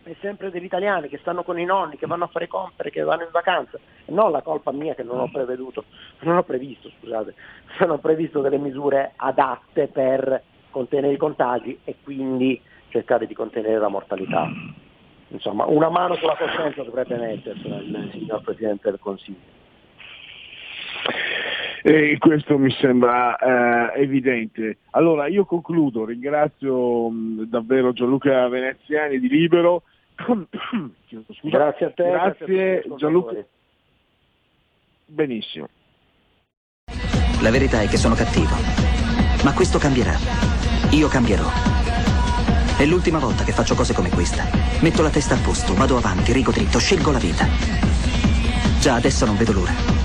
è sempre degli italiani che stanno con i nonni, che vanno a fare compere, che vanno in vacanza, non la colpa mia che non ho preveduto, non ho previsto, scusate, non ho previsto delle misure adatte per contenere i contagi e quindi cercare di contenere la mortalità. Insomma, una mano sulla coscienza dovrebbe mettersela il signor Presidente del Consiglio. E questo mi sembra eh, evidente. Allora io concludo, ringrazio mh, davvero Gianluca Veneziani di Libero. Scusa. Grazie a te, grazie Grazie. Gianluca. Benissimo. La verità è che sono cattivo. Ma questo cambierà. Io cambierò. È l'ultima volta che faccio cose come questa. Metto la testa a posto, vado avanti, rigo dritto, scelgo la vita. Già adesso non vedo l'ora.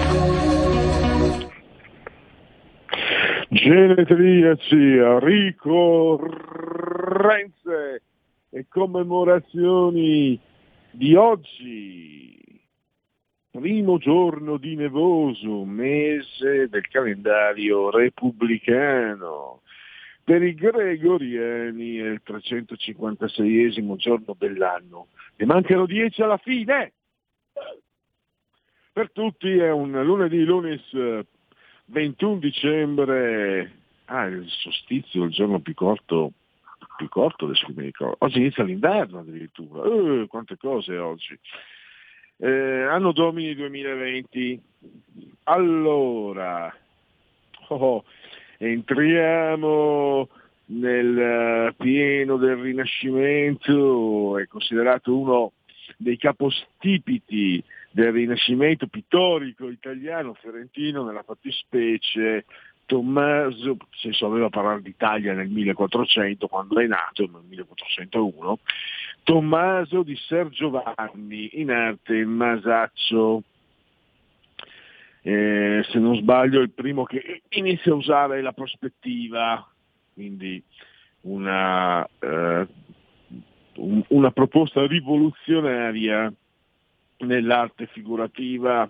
Genetriaci, ricorrenze e commemorazioni di oggi, primo giorno di nevoso, mese del calendario repubblicano. Per i gregoriani è il 356esimo giorno dell'anno. Ne mancano 10 alla fine! Per tutti è un lunedì, lunis 21 dicembre, ah, il solstizio, il giorno più corto, più corto adesso che mi ricordo. Oggi inizia l'inverno addirittura, eh, quante cose oggi. Eh, anno domini 2020. Allora, oh, entriamo nel eh, pieno del Rinascimento, è considerato uno dei capostipiti del Rinascimento pittorico italiano, fiorentino, nella fattispecie Tommaso, se aveva parlato d'Italia nel 1400, quando è nato, nel 1401, Tommaso di Ser Giovanni, in arte Masaccio. Eh, se non sbaglio il primo che inizia a usare la prospettiva, quindi una, eh, un- una proposta rivoluzionaria nell'arte figurativa.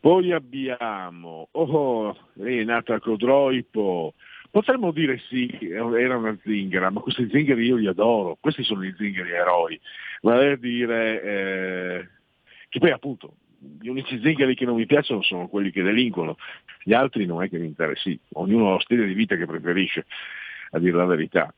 Poi abbiamo, oh, lei è nata Codroipo, potremmo dire sì, era una zingara, ma questi zingari io li adoro, questi sono i zingari eroi, vale a dire eh, che poi appunto gli unici zingari che non mi piacciono sono quelli che delinquono, gli altri non è che mi interessi, ognuno ha lo stile di vita che preferisce, a dire la verità.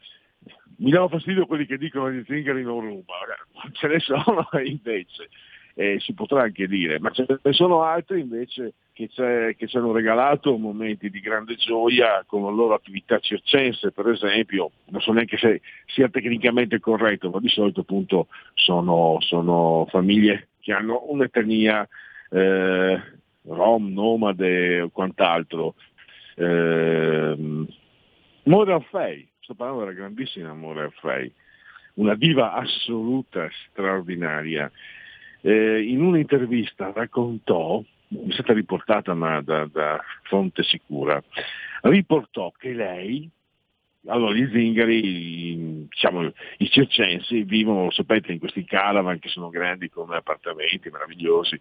Mi danno fastidio quelli che dicono che gli zingari non rubano, ce ne sono invece eh, si potrà anche dire, ma ce ne sono altri invece che, che, ci hanno regalato momenti di grande gioia con la loro attività circense, per esempio, non so neanche se sia tecnicamente corretto, ma di solito appunto sono, sono famiglie che hanno un'etnia eh, rom, nomade o quant'altro. Eh, More Fay, sto parlando della grandissima More Fay, una diva assoluta, straordinaria, eh, in un'intervista raccontò, è stata riportata ma da, da fonte sicura, riportò che lei, allora gli zingari, diciamo i circensi vivono, sapete, in questi caravan che sono grandi come appartamenti meravigliosi,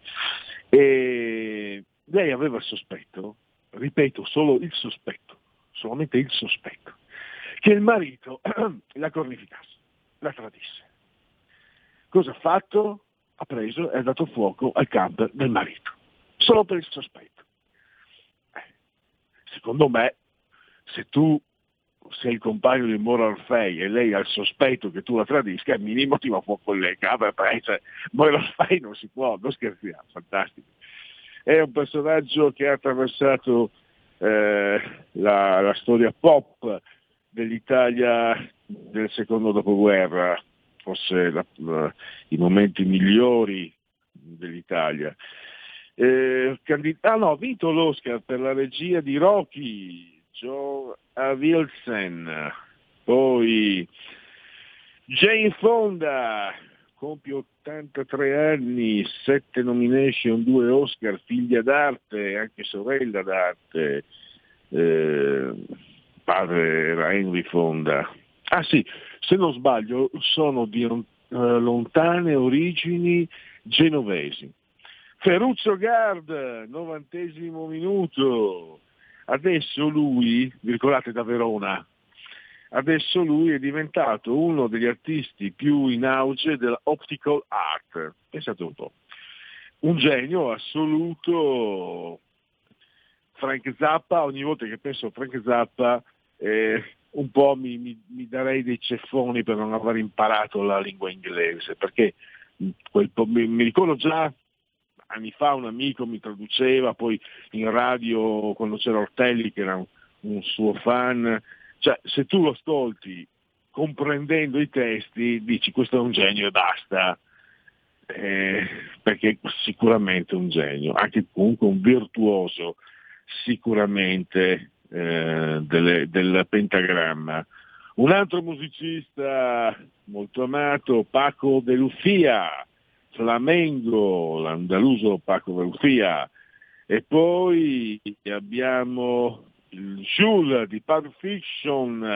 e lei aveva il sospetto, ripeto, solo il sospetto, solamente il sospetto, che il marito la cornificasse, la tradisse. Cosa ha fatto? Ha preso e ha dato fuoco al camper del marito, solo per il sospetto. Eh, secondo me, se tu sei il compagno di Mora Orfei e lei ha il sospetto che tu la tradisca, al minimo ti va fuoco il camper, perché Mora Orfei non si può, non scherziamo, fantastico. È un personaggio che ha attraversato eh, la, la storia pop dell'Italia del secondo dopoguerra, forse la, la, i momenti migliori dell'Italia. Eh, candid- ah no, ha vinto l'Oscar per la regia di Rocky, Joe Wilson, poi Jane Fonda, compie 83 anni, 7 nomination, 2 Oscar, figlia d'arte, anche sorella d'arte, eh, padre era Henry Fonda. Ah sì, se non sbaglio sono di uh, lontane origini genovesi. Ferruccio Gard, novantesimo minuto. Adesso lui, vi da Verona, adesso lui è diventato uno degli artisti più in auge della optical art. Pensate un po'. Un genio assoluto. Frank Zappa, ogni volta che penso a Frank Zappa eh, un po' mi, mi, mi, darei dei ceffoni per non aver imparato la lingua inglese, perché quel, mi, mi, ricordo già anni fa un amico mi traduceva, poi in radio quando c'era Ortelli che era un, un suo fan, cioè se tu lo ascolti comprendendo i testi dici questo è un genio e basta, eh, perché sicuramente un genio, anche comunque un virtuoso sicuramente eh, delle- del pentagramma. Un altro musicista molto amato, Paco de Lucia, Flamengo, l'andaluso Paco de Lucia, e poi abbiamo il Jules di Pulp Fiction,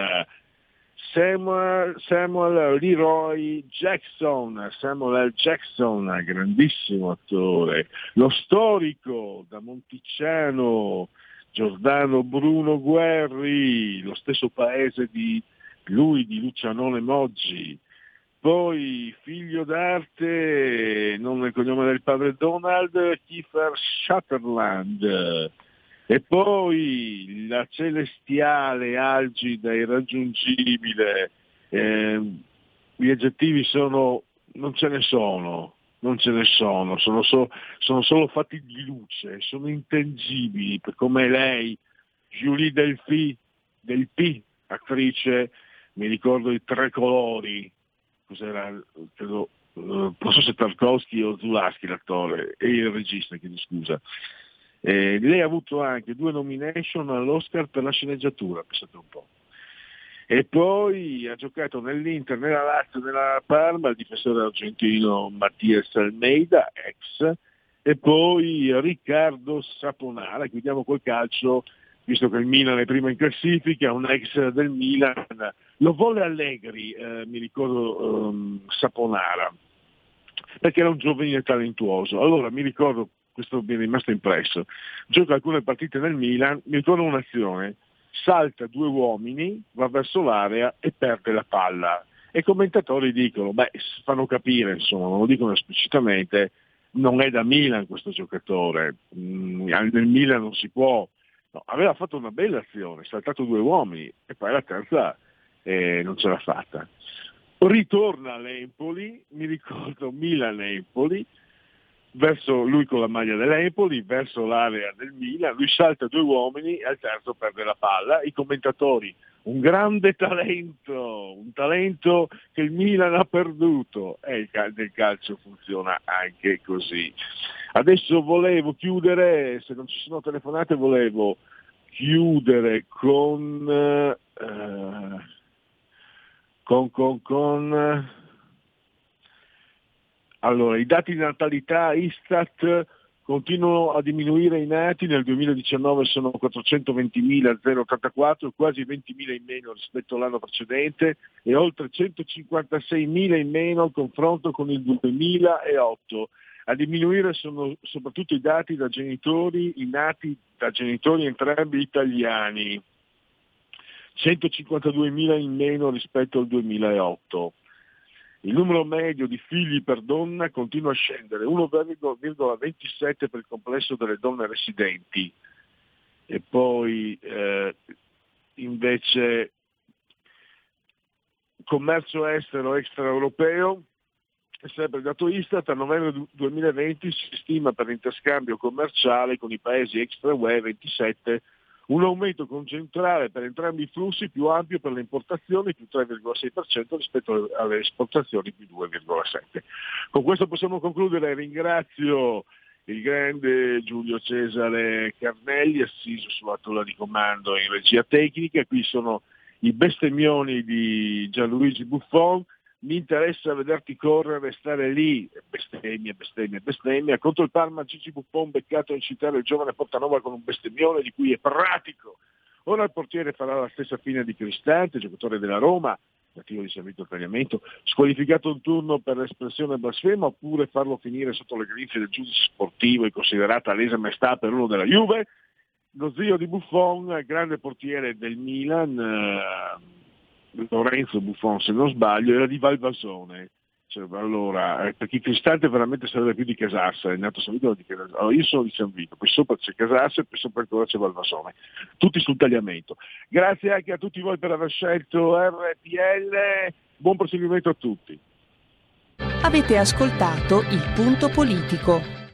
Samuel, Samuel Leroy Jackson, Samuel L. Jackson, grandissimo attore, lo storico da Monticciano, Giordano Bruno Guerri, lo stesso paese di lui, di Lucianone Moggi, poi figlio d'arte, non nel cognome del padre Donald, Kiefer Sutherland, e poi la celestiale, algida, irraggiungibile, eh, gli aggettivi sono, non ce ne sono, non ce ne sono, sono, so- sono solo fatti di luce, sono intangibili, come lei, Julie Delphi, Delphi, attrice, mi ricordo i tre colori, cos'era, credo, eh, non so se Tarkovsky o Zulaschi l'attore, e il regista, chiedo scusa. Eh, lei ha avuto anche due nomination all'Oscar per la sceneggiatura, pensate un po'. E poi ha giocato nell'Inter, nella Lazio, nella Parma, il difensore argentino Mattias Almeida, ex, e poi Riccardo Saponara, chiudiamo col calcio, visto che il Milan è prima in classifica, un ex del Milan, lo volle Allegri, eh, mi ricordo ehm, Saponara, perché era un giovane talentuoso. Allora mi ricordo, questo mi è rimasto impresso, gioca alcune partite nel Milan, mi ricordo un'azione, salta due uomini, va verso l'area e perde la palla. E i commentatori dicono, beh, fanno capire, insomma, non lo dicono esplicitamente, non è da Milan questo giocatore, Mm, nel Milan non si può. No, aveva fatto una bella azione, saltato due uomini e poi la terza eh, non ce l'ha fatta. Ritorna all'Empoli, mi ricordo Milan-Empoli, verso lui con la maglia dell'Empoli, verso l'area del Milan, lui salta due uomini e al terzo perde la palla. I commentatori, un grande talento, un talento che il Milan ha perduto e il cal- nel calcio funziona anche così. Adesso volevo chiudere, se non ci sono telefonate, volevo chiudere con... eh, con, con, con allora, i dati di natalità Istat continuano a diminuire i nati, nel 2019 sono 420.084, quasi 20.000 in meno rispetto all'anno precedente e oltre 156.000 in meno al confronto con il 2008. A diminuire sono soprattutto i dati da genitori, i nati da genitori entrambi italiani. 152.000 in meno rispetto al 2008. Il numero medio di figli per donna continua a scendere, 1,27 per il complesso delle donne residenti. E poi eh, invece commercio estero extraeuropeo, sempre dato Istat, a novembre du- 2020 si stima per l'interscambio commerciale con i paesi extra-UE 27 un aumento concentrale per entrambi i flussi più ampio per le importazioni più 3,6% rispetto alle esportazioni più 2,7%. Con questo possiamo concludere, ringrazio il grande Giulio Cesare Carnelli assiso sulla tolla di comando in regia tecnica, qui sono i bestemmioni di Gianluigi Buffon, mi interessa vederti correre e stare lì, bestemmia, bestemmia, bestemmia, contro il Parma Gigi Buffon beccato a incitare il giovane Portanova con un bestemmione di cui è pratico. Ora il portiere farà la stessa fine di Cristante, giocatore della Roma, nativo di servizio al tagliamento, squalificato un turno per l'espressione blasfema oppure farlo finire sotto le grinfie del giudice sportivo e considerata lesa maestà per uno della Juve. Lo zio di Buffon, grande portiere del Milan, eh, Lorenzo Buffon se non sbaglio, era di Valvasone. Cioè, allora, eh, perché Cristante veramente sarebbe più di Casassa, è nato San Vito di Casassa. Allora, io sono di San Vito, poi sopra c'è Casassa e poi sopra ancora c'è Valvasone. Tutti sul tagliamento. Grazie anche a tutti voi per aver scelto RPL, buon proseguimento a tutti. Avete ascoltato il punto politico.